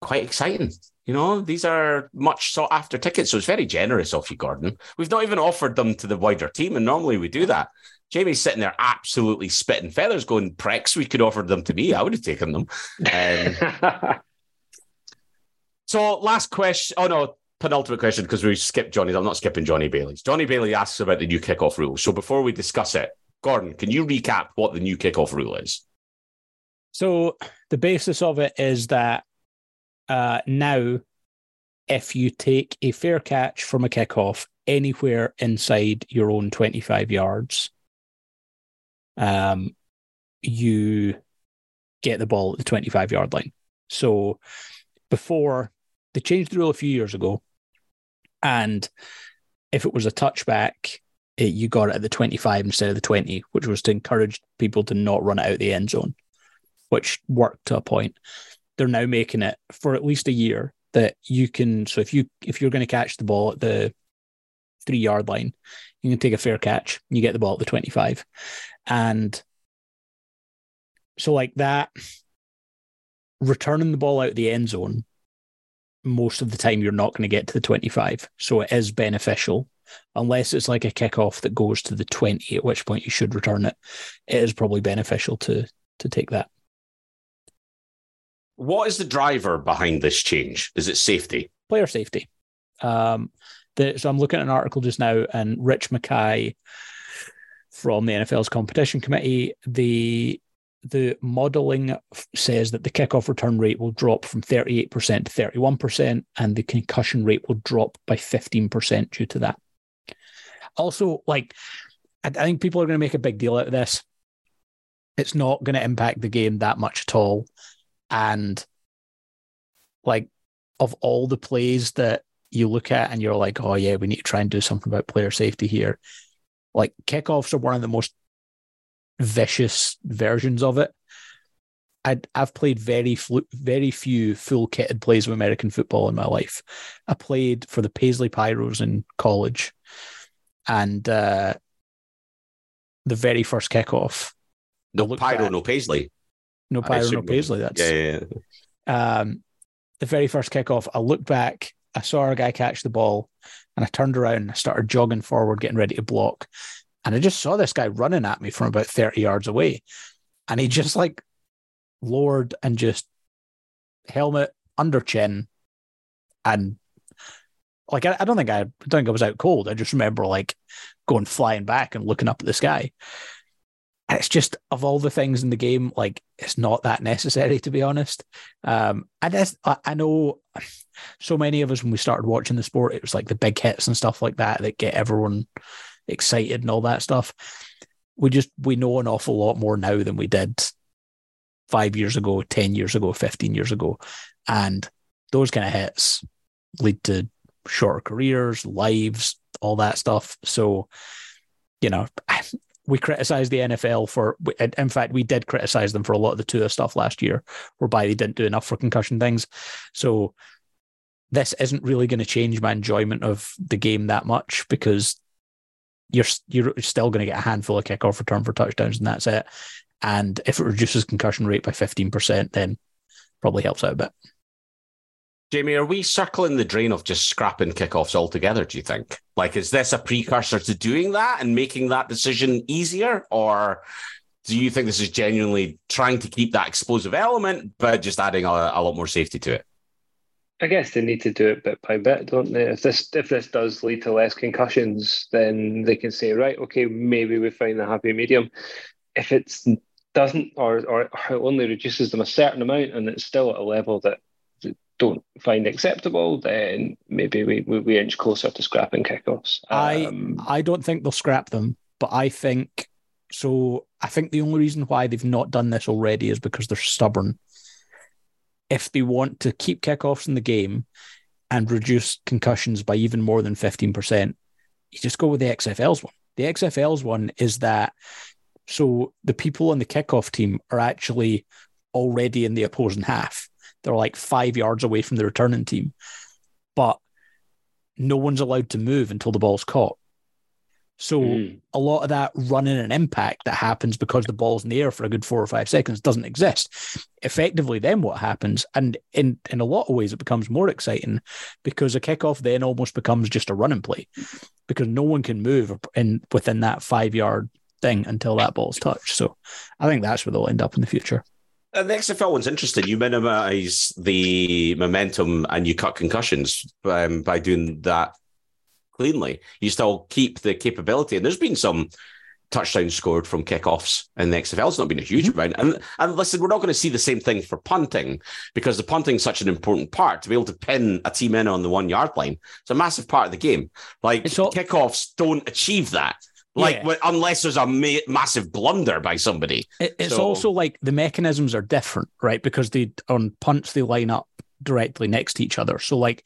quite exciting. You know, these are much sought after tickets, so it's very generous of you, Gordon. We've not even offered them to the wider team, and normally we do that. Jamie's sitting there absolutely spitting feathers, going, pricks, we could offer them to me. I would have taken them. Um, so, last question. Oh, no, penultimate question because we skipped Johnny. I'm not skipping Johnny Bailey's. Johnny Bailey asks about the new kickoff rule. So, before we discuss it, Gordon, can you recap what the new kickoff rule is? So the basis of it is that uh, now, if you take a fair catch from a kickoff anywhere inside your own 25 yards, um, you get the ball at the 25 yard line. So before they changed the rule a few years ago, and if it was a touchback, it, you got it at the 25 instead of the 20, which was to encourage people to not run out the end zone which worked to a point. They're now making it for at least a year that you can. So if you if you're going to catch the ball at the three yard line, you can take a fair catch. You get the ball at the twenty five, and so like that, returning the ball out of the end zone. Most of the time, you're not going to get to the 25. So it is beneficial, unless it's like a kickoff that goes to the 20, at which point you should return it. It is probably beneficial to to take that. What is the driver behind this change? Is it safety? player safety. Um, the, so I'm looking at an article just now, and Rich McKay from the NFL's competition committee, the the modeling says that the kickoff return rate will drop from 38% to 31%, and the concussion rate will drop by 15% due to that. Also, like, I think people are going to make a big deal out of this. It's not going to impact the game that much at all. And like, of all the plays that you look at and you're like, oh yeah, we need to try and do something about player safety here. Like kickoffs are one of the most vicious versions of it. I I've played very flu- very few full kitted plays of American football in my life. I played for the Paisley Pyros in college, and uh, the very first kickoff. No Pyro, back. no Paisley. No Pyro, no Paisley. That's Yeah, yeah, yeah. um, the very first kickoff. I looked back, I saw a guy catch the ball, and I turned around, I started jogging forward, getting ready to block. And I just saw this guy running at me from about 30 yards away. And he just like lowered and just helmet under chin. And like, I, I don't think I, I don't think I was out cold. I just remember like going flying back and looking up at the sky. And it's just of all the things in the game, like it's not that necessary to be honest. Um, and I know so many of us when we started watching the sport, it was like the big hits and stuff like that that get everyone excited and all that stuff. We just we know an awful lot more now than we did five years ago, ten years ago, fifteen years ago, and those kind of hits lead to shorter careers, lives, all that stuff. So, you know, we criticize the NFL for, in fact, we did criticize them for a lot of the Tua stuff last year, whereby they didn't do enough for concussion things. So, this isn't really going to change my enjoyment of the game that much because you're you're still going to get a handful of kickoff return for touchdowns and that's it. And if it reduces concussion rate by fifteen percent, then probably helps out a bit. Jamie, are we circling the drain of just scrapping kickoffs altogether? Do you think? Like, is this a precursor to doing that and making that decision easier, or do you think this is genuinely trying to keep that explosive element, but just adding a, a lot more safety to it? I guess they need to do it bit by bit, don't they? If this if this does lead to less concussions, then they can say, right, okay, maybe we find the happy medium. If it doesn't, or or it only reduces them a certain amount, and it's still at a level that they don't find acceptable, then maybe we, we, we inch closer to scrapping kickoffs. Um, I I don't think they'll scrap them, but I think so. I think the only reason why they've not done this already is because they're stubborn. If they want to keep kickoffs in the game and reduce concussions by even more than 15%, you just go with the XFL's one. The XFL's one is that so the people on the kickoff team are actually already in the opposing half. They're like five yards away from the returning team, but no one's allowed to move until the ball's caught. So Mm. a lot of that running and impact that happens because the ball's in the air for a good four or five seconds doesn't exist. Effectively, then what happens, and in in a lot of ways, it becomes more exciting because a kickoff then almost becomes just a running play because no one can move in within that five yard thing until that ball's touched. So I think that's where they'll end up in the future. And the XFL one's interesting. You minimize the momentum and you cut concussions um, by doing that cleanly. You still keep the capability. And there's been some touchdowns scored from kickoffs in the XFL. It's not been a huge mm-hmm. amount. And, and listen, we're not going to see the same thing for punting because the punting is such an important part to be able to pin a team in on the one yard line. It's a massive part of the game. Like all- kickoffs don't achieve that. Like Yeah. unless there's a ma- massive blunder by somebody. It, it's So- also like the mechanisms are different, right? Because they on punts they line up directly next to each other. So like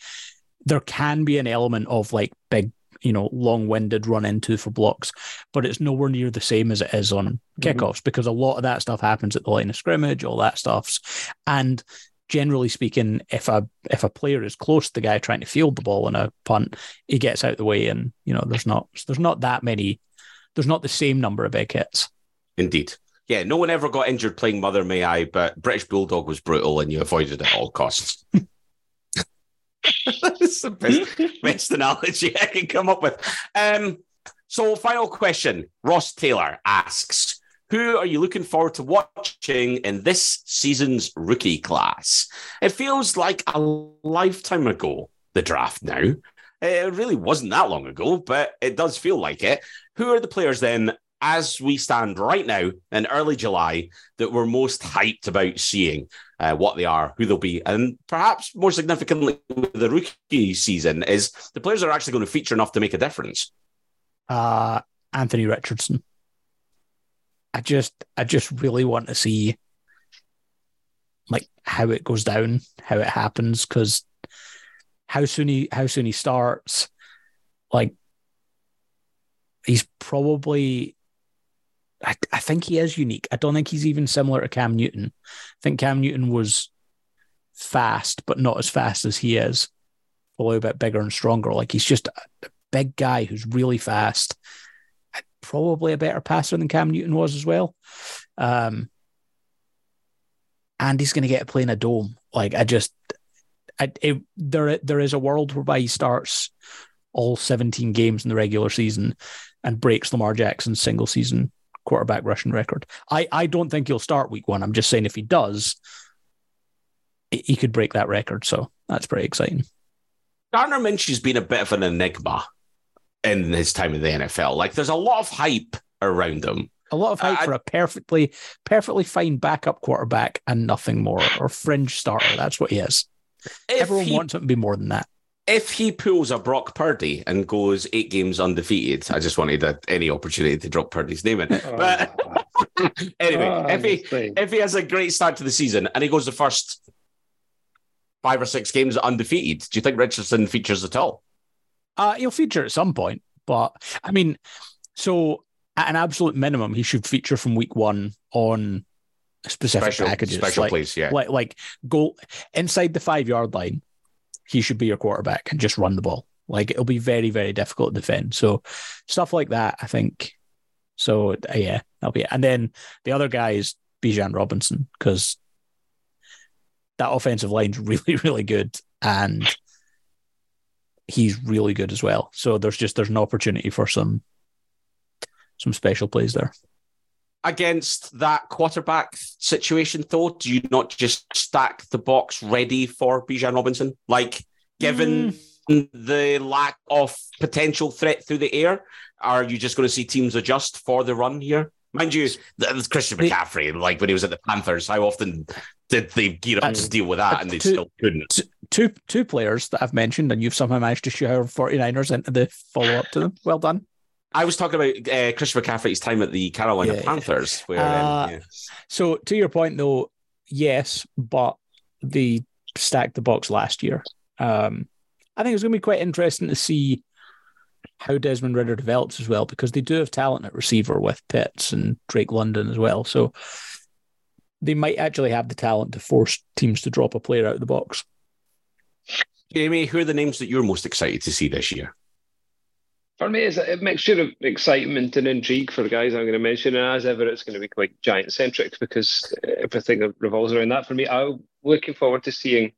there can be an element of like big, you know, long-winded run into for blocks, but it's nowhere near the same as it is on mm-hmm. kickoffs because a lot of that stuff happens at the line of scrimmage, all that stuffs. And generally speaking, if a if a player is close to the guy trying to field the ball in a punt, he gets out the way and you know there's not there's not that many there's not the same number of big hits. Indeed. Yeah, no one ever got injured playing Mother May I, but British Bulldog was brutal and you avoided it at all costs. That's the best, best analogy I can come up with. Um, so, final question Ross Taylor asks Who are you looking forward to watching in this season's rookie class? It feels like a lifetime ago, the draft now. It really wasn't that long ago, but it does feel like it. Who are the players then as we stand right now in early July that we're most hyped about seeing uh, what they are, who they'll be, and perhaps more significantly the rookie season is the players are actually going to feature enough to make a difference. uh, Anthony Richardson. I just, I just really want to see like how it goes down, how it happens, because how soon he, how soon he starts, like he's probably. I, I think he is unique. I don't think he's even similar to Cam Newton. I think Cam Newton was fast, but not as fast as he is. A little bit bigger and stronger. Like he's just a big guy who's really fast probably a better passer than Cam Newton was as well. Um, and he's going to get to play in a dome. Like I just, I, it, there there is a world whereby he starts all 17 games in the regular season and breaks Lamar Jackson's single season quarterback rushing record. I, I don't think he'll start week one. I'm just saying if he does, he could break that record. So that's pretty exciting. Gardner Minshew's been a bit of an enigma in his time in the NFL. Like there's a lot of hype around him. A lot of hype for a perfectly, perfectly fine backup quarterback and nothing more, or fringe starter. That's what he is. Everyone he, wants him to be more than that. If he pulls a Brock Purdy and goes eight games undefeated, I just wanted a, any opportunity to drop Purdy's name in. Oh. But anyway, oh, if he if he has a great start to the season and he goes the first five or six games undefeated, do you think Richardson features at all? Uh, he'll feature at some point, but I mean, so at an absolute minimum, he should feature from week one on specific special, packages. Special like, place, yeah. Like like go inside the five yard line, he should be your quarterback and just run the ball. Like it'll be very, very difficult to defend. So stuff like that, I think. So uh, yeah, that'll be it. And then the other guy is Bijan Robinson, because that offensive line's really, really good. And he's really good as well. So there's just there's an opportunity for some some special plays there. Against that quarterback situation, though, do you not just stack the box ready for Bijan Robinson? Like, given mm. the lack of potential threat through the air, are you just going to see teams adjust for the run here? Mind you, Christian McCaffrey, like when he was at the Panthers, how often did they gear up to deal with that and they two, still couldn't? Two two players that I've mentioned, and you've somehow managed to shoehorn 49ers into the follow up to them. Well done. I was talking about uh, Christian McCaffrey's time at the Carolina yeah, Panthers. Where, um, uh, um, yeah. So, to your point, though, yes, but they stacked the box last year. Um, I think it's going to be quite interesting to see how Desmond Ridder develops as well, because they do have talent at receiver with Pitts and Drake London as well. So they might actually have the talent to force teams to drop a player out of the box. Jamie, who are the names that you're most excited to see this year? For me, it's a mixture of excitement and intrigue for the guys I'm going to mention. And as ever, it's going to be quite giant centric because everything revolves around that. For me, I'm looking forward to seeing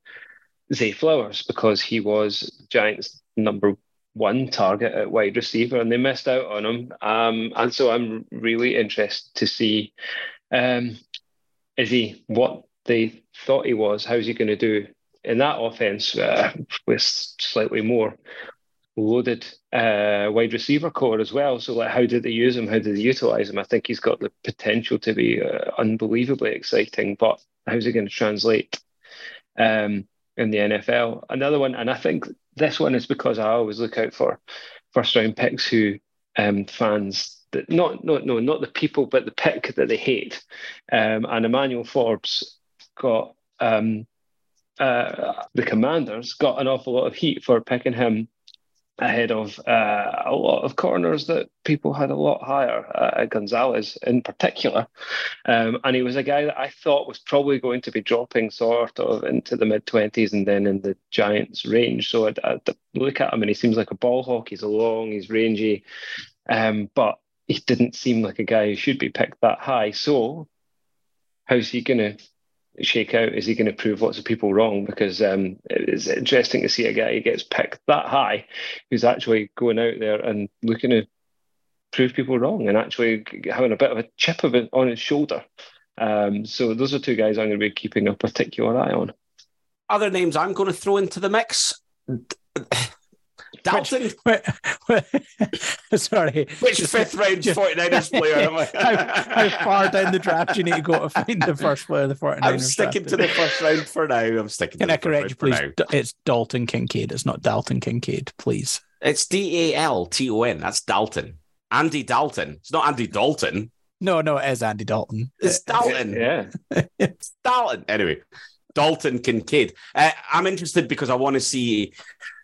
Zay Flowers because he was Giants' number one target at wide receiver and they missed out on him. Um, and so I'm really interested to see um, is he what they thought he was? How's he going to do in that offense uh, with slightly more loaded uh, wide receiver corps as well? So, like, how did they use him? How did they utilize him? I think he's got the potential to be uh, unbelievably exciting, but how's he going to translate um, in the NFL? Another one, and I think this one is because I always look out for first round picks who um, fans that not not no not the people but the pick that they hate. Um, and Emmanuel Forbes got um, uh, the Commanders got an awful lot of heat for picking him ahead of uh, a lot of corners that people had a lot higher, uh, Gonzalez in particular. Um, and he was a guy that I thought was probably going to be dropping sort of into the mid 20s and then in the Giants range. So I'd, I'd, look at him and he seems like a ball hawk. He's long, he's rangy. Um, but he didn't seem like a guy who should be picked that high. So, how's he going to shake out? Is he going to prove lots of people wrong? Because um, it's interesting to see a guy who gets picked that high who's actually going out there and looking to prove people wrong and actually having a bit of a chip of it on his shoulder. Um, so, those are two guys I'm going to be keeping a particular eye on. Other names I'm going to throw into the mix. Dalton? Which, sorry. Which fifth round 49ers player am I? how, how, far down the draft do you need to go to find the first player of the 49ers? I'm sticking to the first round for now. I'm sticking Can I correct you, please? It's Dalton Kincaid. It's not Dalton Kincaid, please. It's D A L T O N. That's Dalton. Andy Dalton. It's not Andy Dalton. No, no, it is Andy Dalton. It's Dalton. yeah. it's Dalton. Anyway, Dalton Kincaid. Uh, I'm interested because I want to see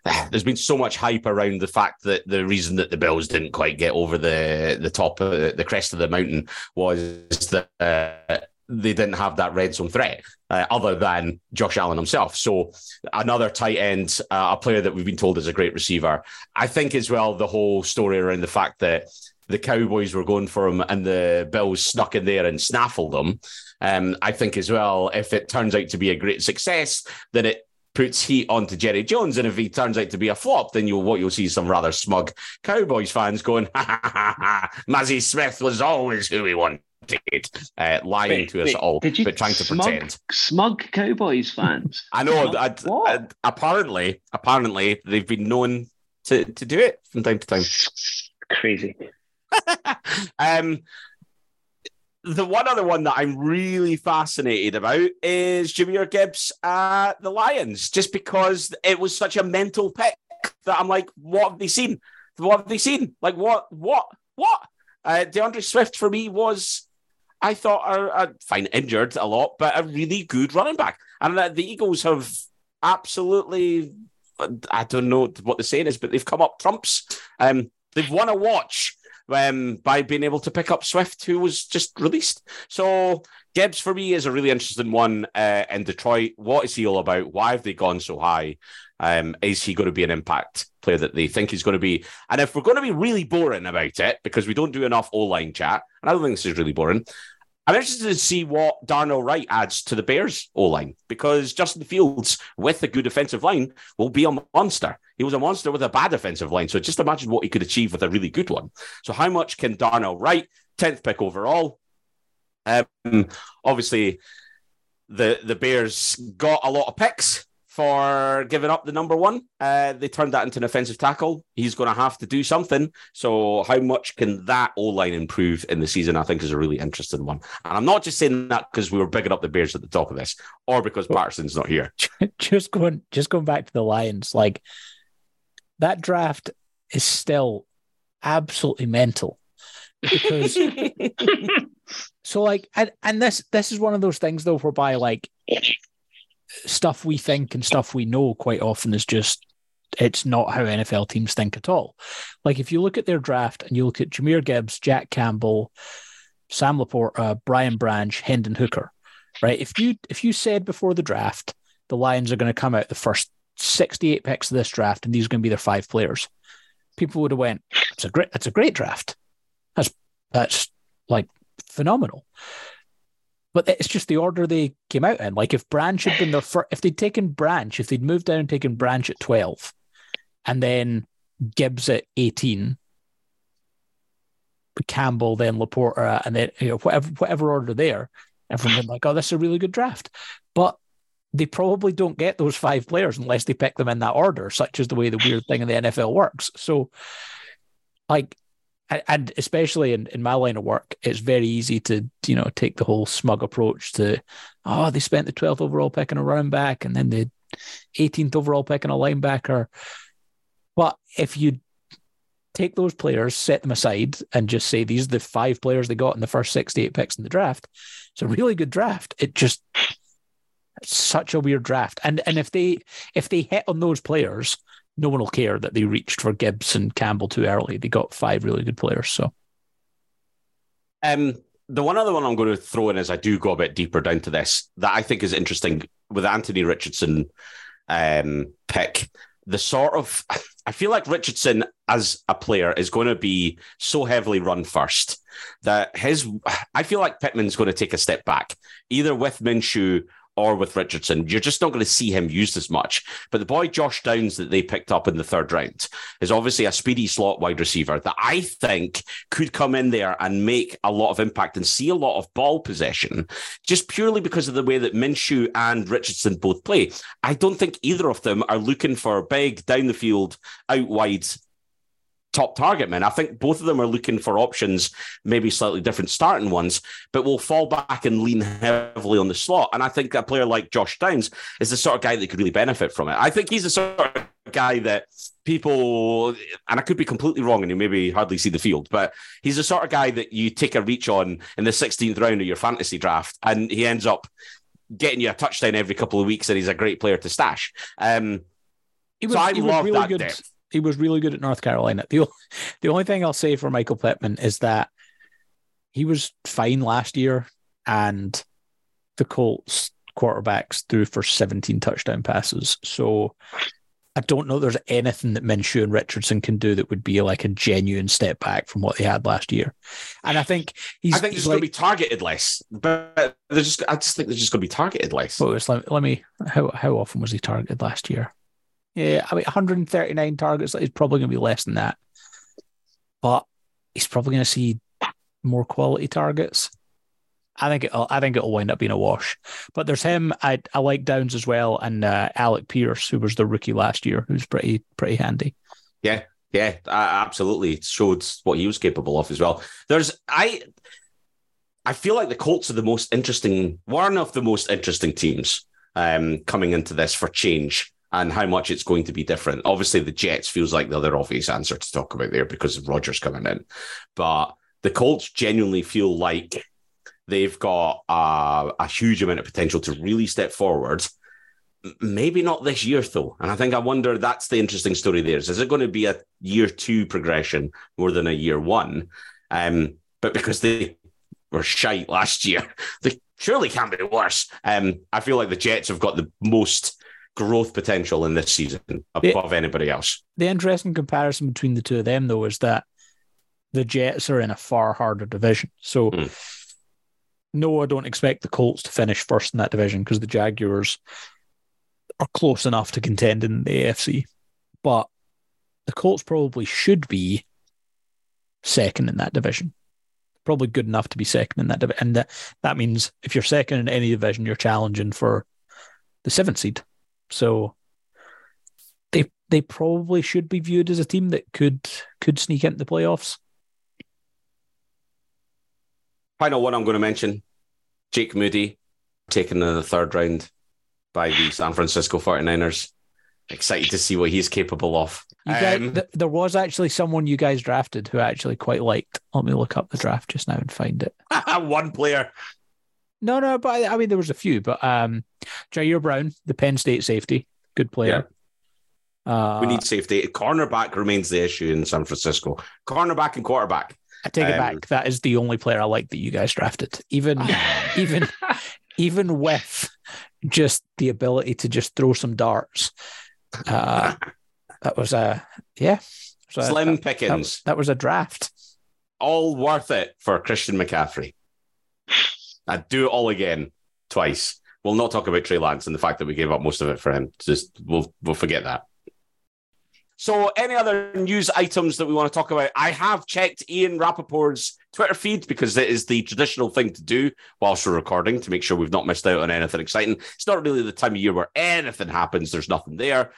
there's been so much hype around the fact that the reason that the Bills didn't quite get over the the top of the, crest of the mountain was that uh, they didn't have that red zone threat uh, other than Josh Allen himself. So another tight end, uh, a player that we've been told is a great receiver. I think as well the whole story around the fact that the Cowboys were going for him and the Bills snuck in there and snaffled him. Um, I think as well, if it turns out to be a great success, then it puts heat onto Jerry Jones. And if he turns out to be a flop, then you'll what you'll see some rather smug Cowboys fans going, ha ha ha ha, Mazi Smith was always who we wanted. Uh, lying Wait, to us wait, all, but trying to smug, pretend. Smug Cowboys fans. I know. I? I- apparently, apparently, they've been known to, to do it from time to time. Crazy. um, the one other one that I'm really fascinated about is Jahmyr Gibbs at the Lions, just because it was such a mental pick that I'm like, what have they seen? What have they seen? Like, what, what, what? Uh, D'Andre Swift for me was, I thought, a fine injured a lot, but a really good running back. And uh, the Eagles have absolutely, I don't know what the saying is, but they've come up trumps. Um, they've won a watch um, by being able to pick up Swift, who was just released. So Gibbs for me is a really interesting one uh, in Detroit. What is he all about? Why have they gone so high? Um, is he going to be an impact player that they think he's going to be? And if we're going to be really boring about it, because we don't do enough O line chat, and I don't think this is really boring. I'm interested to see what Darnell Wright adds to the Bears O line because Justin Fields with a good offensive line will be a monster. He was a monster with a bad offensive line. So just imagine what he could achieve with a really good one. So how much can Darnell Wright, 10th pick overall? Um, obviously, the the Bears got a lot of picks for giving up the number one. Uh, they turned that into an offensive tackle. He's going to have to do something. So, how much can that O line improve in the season? I think is a really interesting one. And I'm not just saying that because we were bigging up the Bears at the top of this, or because Patterson's not here. just going just going back to the Lions, like that draft is still absolutely mental because so like and, and this this is one of those things though whereby like stuff we think and stuff we know quite often is just it's not how NFL teams think at all. Like if you look at their draft and you look at Jahmyr Gibbs, Jack Campbell, Sam LaPorta, uh, Brian Branch, Hendon Hooker, right? If you if you said before the draft the Lions are going to come out the first 68 picks of this draft and these are going to be their five players, people would have went, "It's a great, that's a great draft. That's that's like phenomenal." But it's just the order they came out in. Like if Branch had been their first, if they'd taken Branch, if they'd moved down and taken Branch at 12, and then Gibbs at 18, Campbell, then LaPorta, uh, and then you know whatever whatever order there, everyone would be like, "Oh, this is a really good draft." But they probably don't get those five players unless they pick them in that order, such as the way the weird thing in the NFL works. So, like, and especially in, in my line of work, it's very easy to, you know, take the whole smug approach to, oh, they spent the 12th overall pick on a running back and then the 18th overall pick on a linebacker. But if you take those players, set them aside, and just say these are the five players they got in the first 68 picks in the draft, it's a really good draft. It just it's such a weird draft. And and if they if they hit on those players, no one will care that they reached for Gibbs and Campbell too early. They got five really good players. So Um, the one other one I'm going to throw in as I do go a bit deeper down to this that I think is interesting with Anthony Richardson um, pick. The sort of I feel like Richardson as a player is going to be so heavily run first that his I feel like Pittman's going to take a step back, either with Minshew or with Richardson. You're just not going to see him used as much. But the boy Josh Downs that they picked up in the third round is obviously a speedy slot wide receiver that I think could come in there and make a lot of impact and see a lot of ball possession just purely because of the way that Minshew and Richardson both play. I don't think either of them are looking for big down the field, out wide top target men. I think both of them are looking for options, maybe slightly different starting ones, but will fall back and lean heavily on the slot. And I think a player like Josh Downs is the sort of guy that could really benefit from it. I think he's the sort of guy that people, and I could be completely wrong and you maybe hardly see the field, but he's the sort of guy that you take a reach on in the 16th round of your fantasy draft and he ends up getting you a touchdown every couple of weeks and he's a great player to stash. Um, he so I love really that good. depth. He was really good at North Carolina. The, o- the only thing I'll say for Michael Pittman is that he was fine last year and the Colts quarterbacks threw for 17 touchdown passes. So I don't know there's anything that Minshew and Richardson can do that would be like a genuine step back from what they had last year. And I think he's. I think he's like, going to be targeted less, but they're just. I just think they're just going to be targeted less. Was let, let me how how often was he targeted last year? Yeah, I mean 139 targets. It's probably going to be less than that, but he's probably going to see more quality targets. I think it'll, I think it'll wind up being a wash. But there's him. I I like Downs as well, and uh, Alec Pierce, who was the rookie last year, who's pretty pretty handy. Yeah, yeah, absolutely. It showed what he was capable of as well. There's I I feel like the Colts are the most interesting, one of the most interesting teams um, coming into this for change and how much it's going to be different. Obviously, the Jets feels like the other obvious answer to talk about there because of Rodgers coming in, but the Colts genuinely feel like they've got a, a huge amount of potential to really step forward. Maybe not this year, though. And I think I wonder that's the interesting story there. Is, is it going to be a year two progression more than a year one? Um, but because they were shite last year, they surely can't be worse. Um, I feel like the Jets have got the most growth potential in this season above the, anybody else. The interesting comparison between the two of them, though, is that the Jets are in a far harder division. So, mm. no, I don't expect the Colts to finish first in that division because the Jaguars are close enough to contend in the AFC. But the Colts probably should be second in that division. Probably good enough to be second in that division. And that, that means if you're second in any division, you're challenging for the seventh seed. So they they probably should be viewed as a team that could could sneak into the playoffs. Final one I'm going to mention Jake Moody taken in the third round by the San Francisco 49ers. Excited to see what he's capable of. Guys, um, th- there was actually someone you guys drafted who I actually quite liked. Let me look up the draft just now and find it. one player. No, no, but I, I, mean there was a few, but um, Ji'Ayir Brown, the Penn State safety, good player. Yeah. Uh, we need safety. Cornerback remains the issue in San Francisco. Cornerback and quarterback. I take um, it back. That is the only player I like that you guys drafted. Even, even, even with just the ability to just throw some darts. Uh, that was a yeah. Slim that, pickings. That, that was a draft. All worth it for Christian McCaffrey. I'd do it all again twice. We'll not talk about Trey Lance and the fact that we gave up most of it for him. Just we'll we'll forget that. So, any other news items that we want to talk about? I have checked Ian Rapoport's Twitter feed because it is the traditional thing to do whilst we're recording to make sure we've not missed out on anything exciting. It's not really the time of year where anything happens. There's nothing there.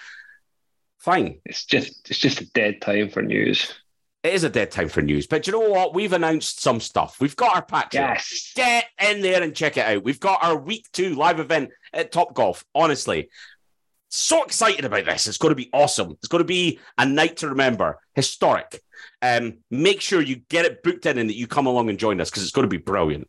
Fine. It's just it's just a dead time for news. It is a dead time for news. But you know what? We've announced some stuff. We've got our Patreon. Yes. Get in there and check it out. We've got our week two live event at Top Golf. Honestly, so excited about this. It's going to be awesome. It's going to be a night to remember, historic. Um, make sure you get it booked in and that you come along and join us because it's going to be brilliant.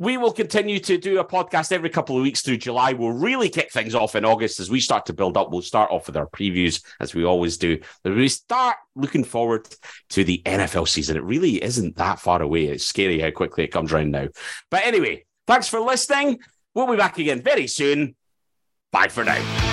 We will continue to do a podcast every couple of weeks through July. We'll really kick things off in August as we start to build up. We'll start off with our previews as we always do. We start looking forward to the NFL season. It really isn't that far away. It's scary how quickly it comes around now. But anyway, thanks for listening. We'll be back again very soon. Bye for now.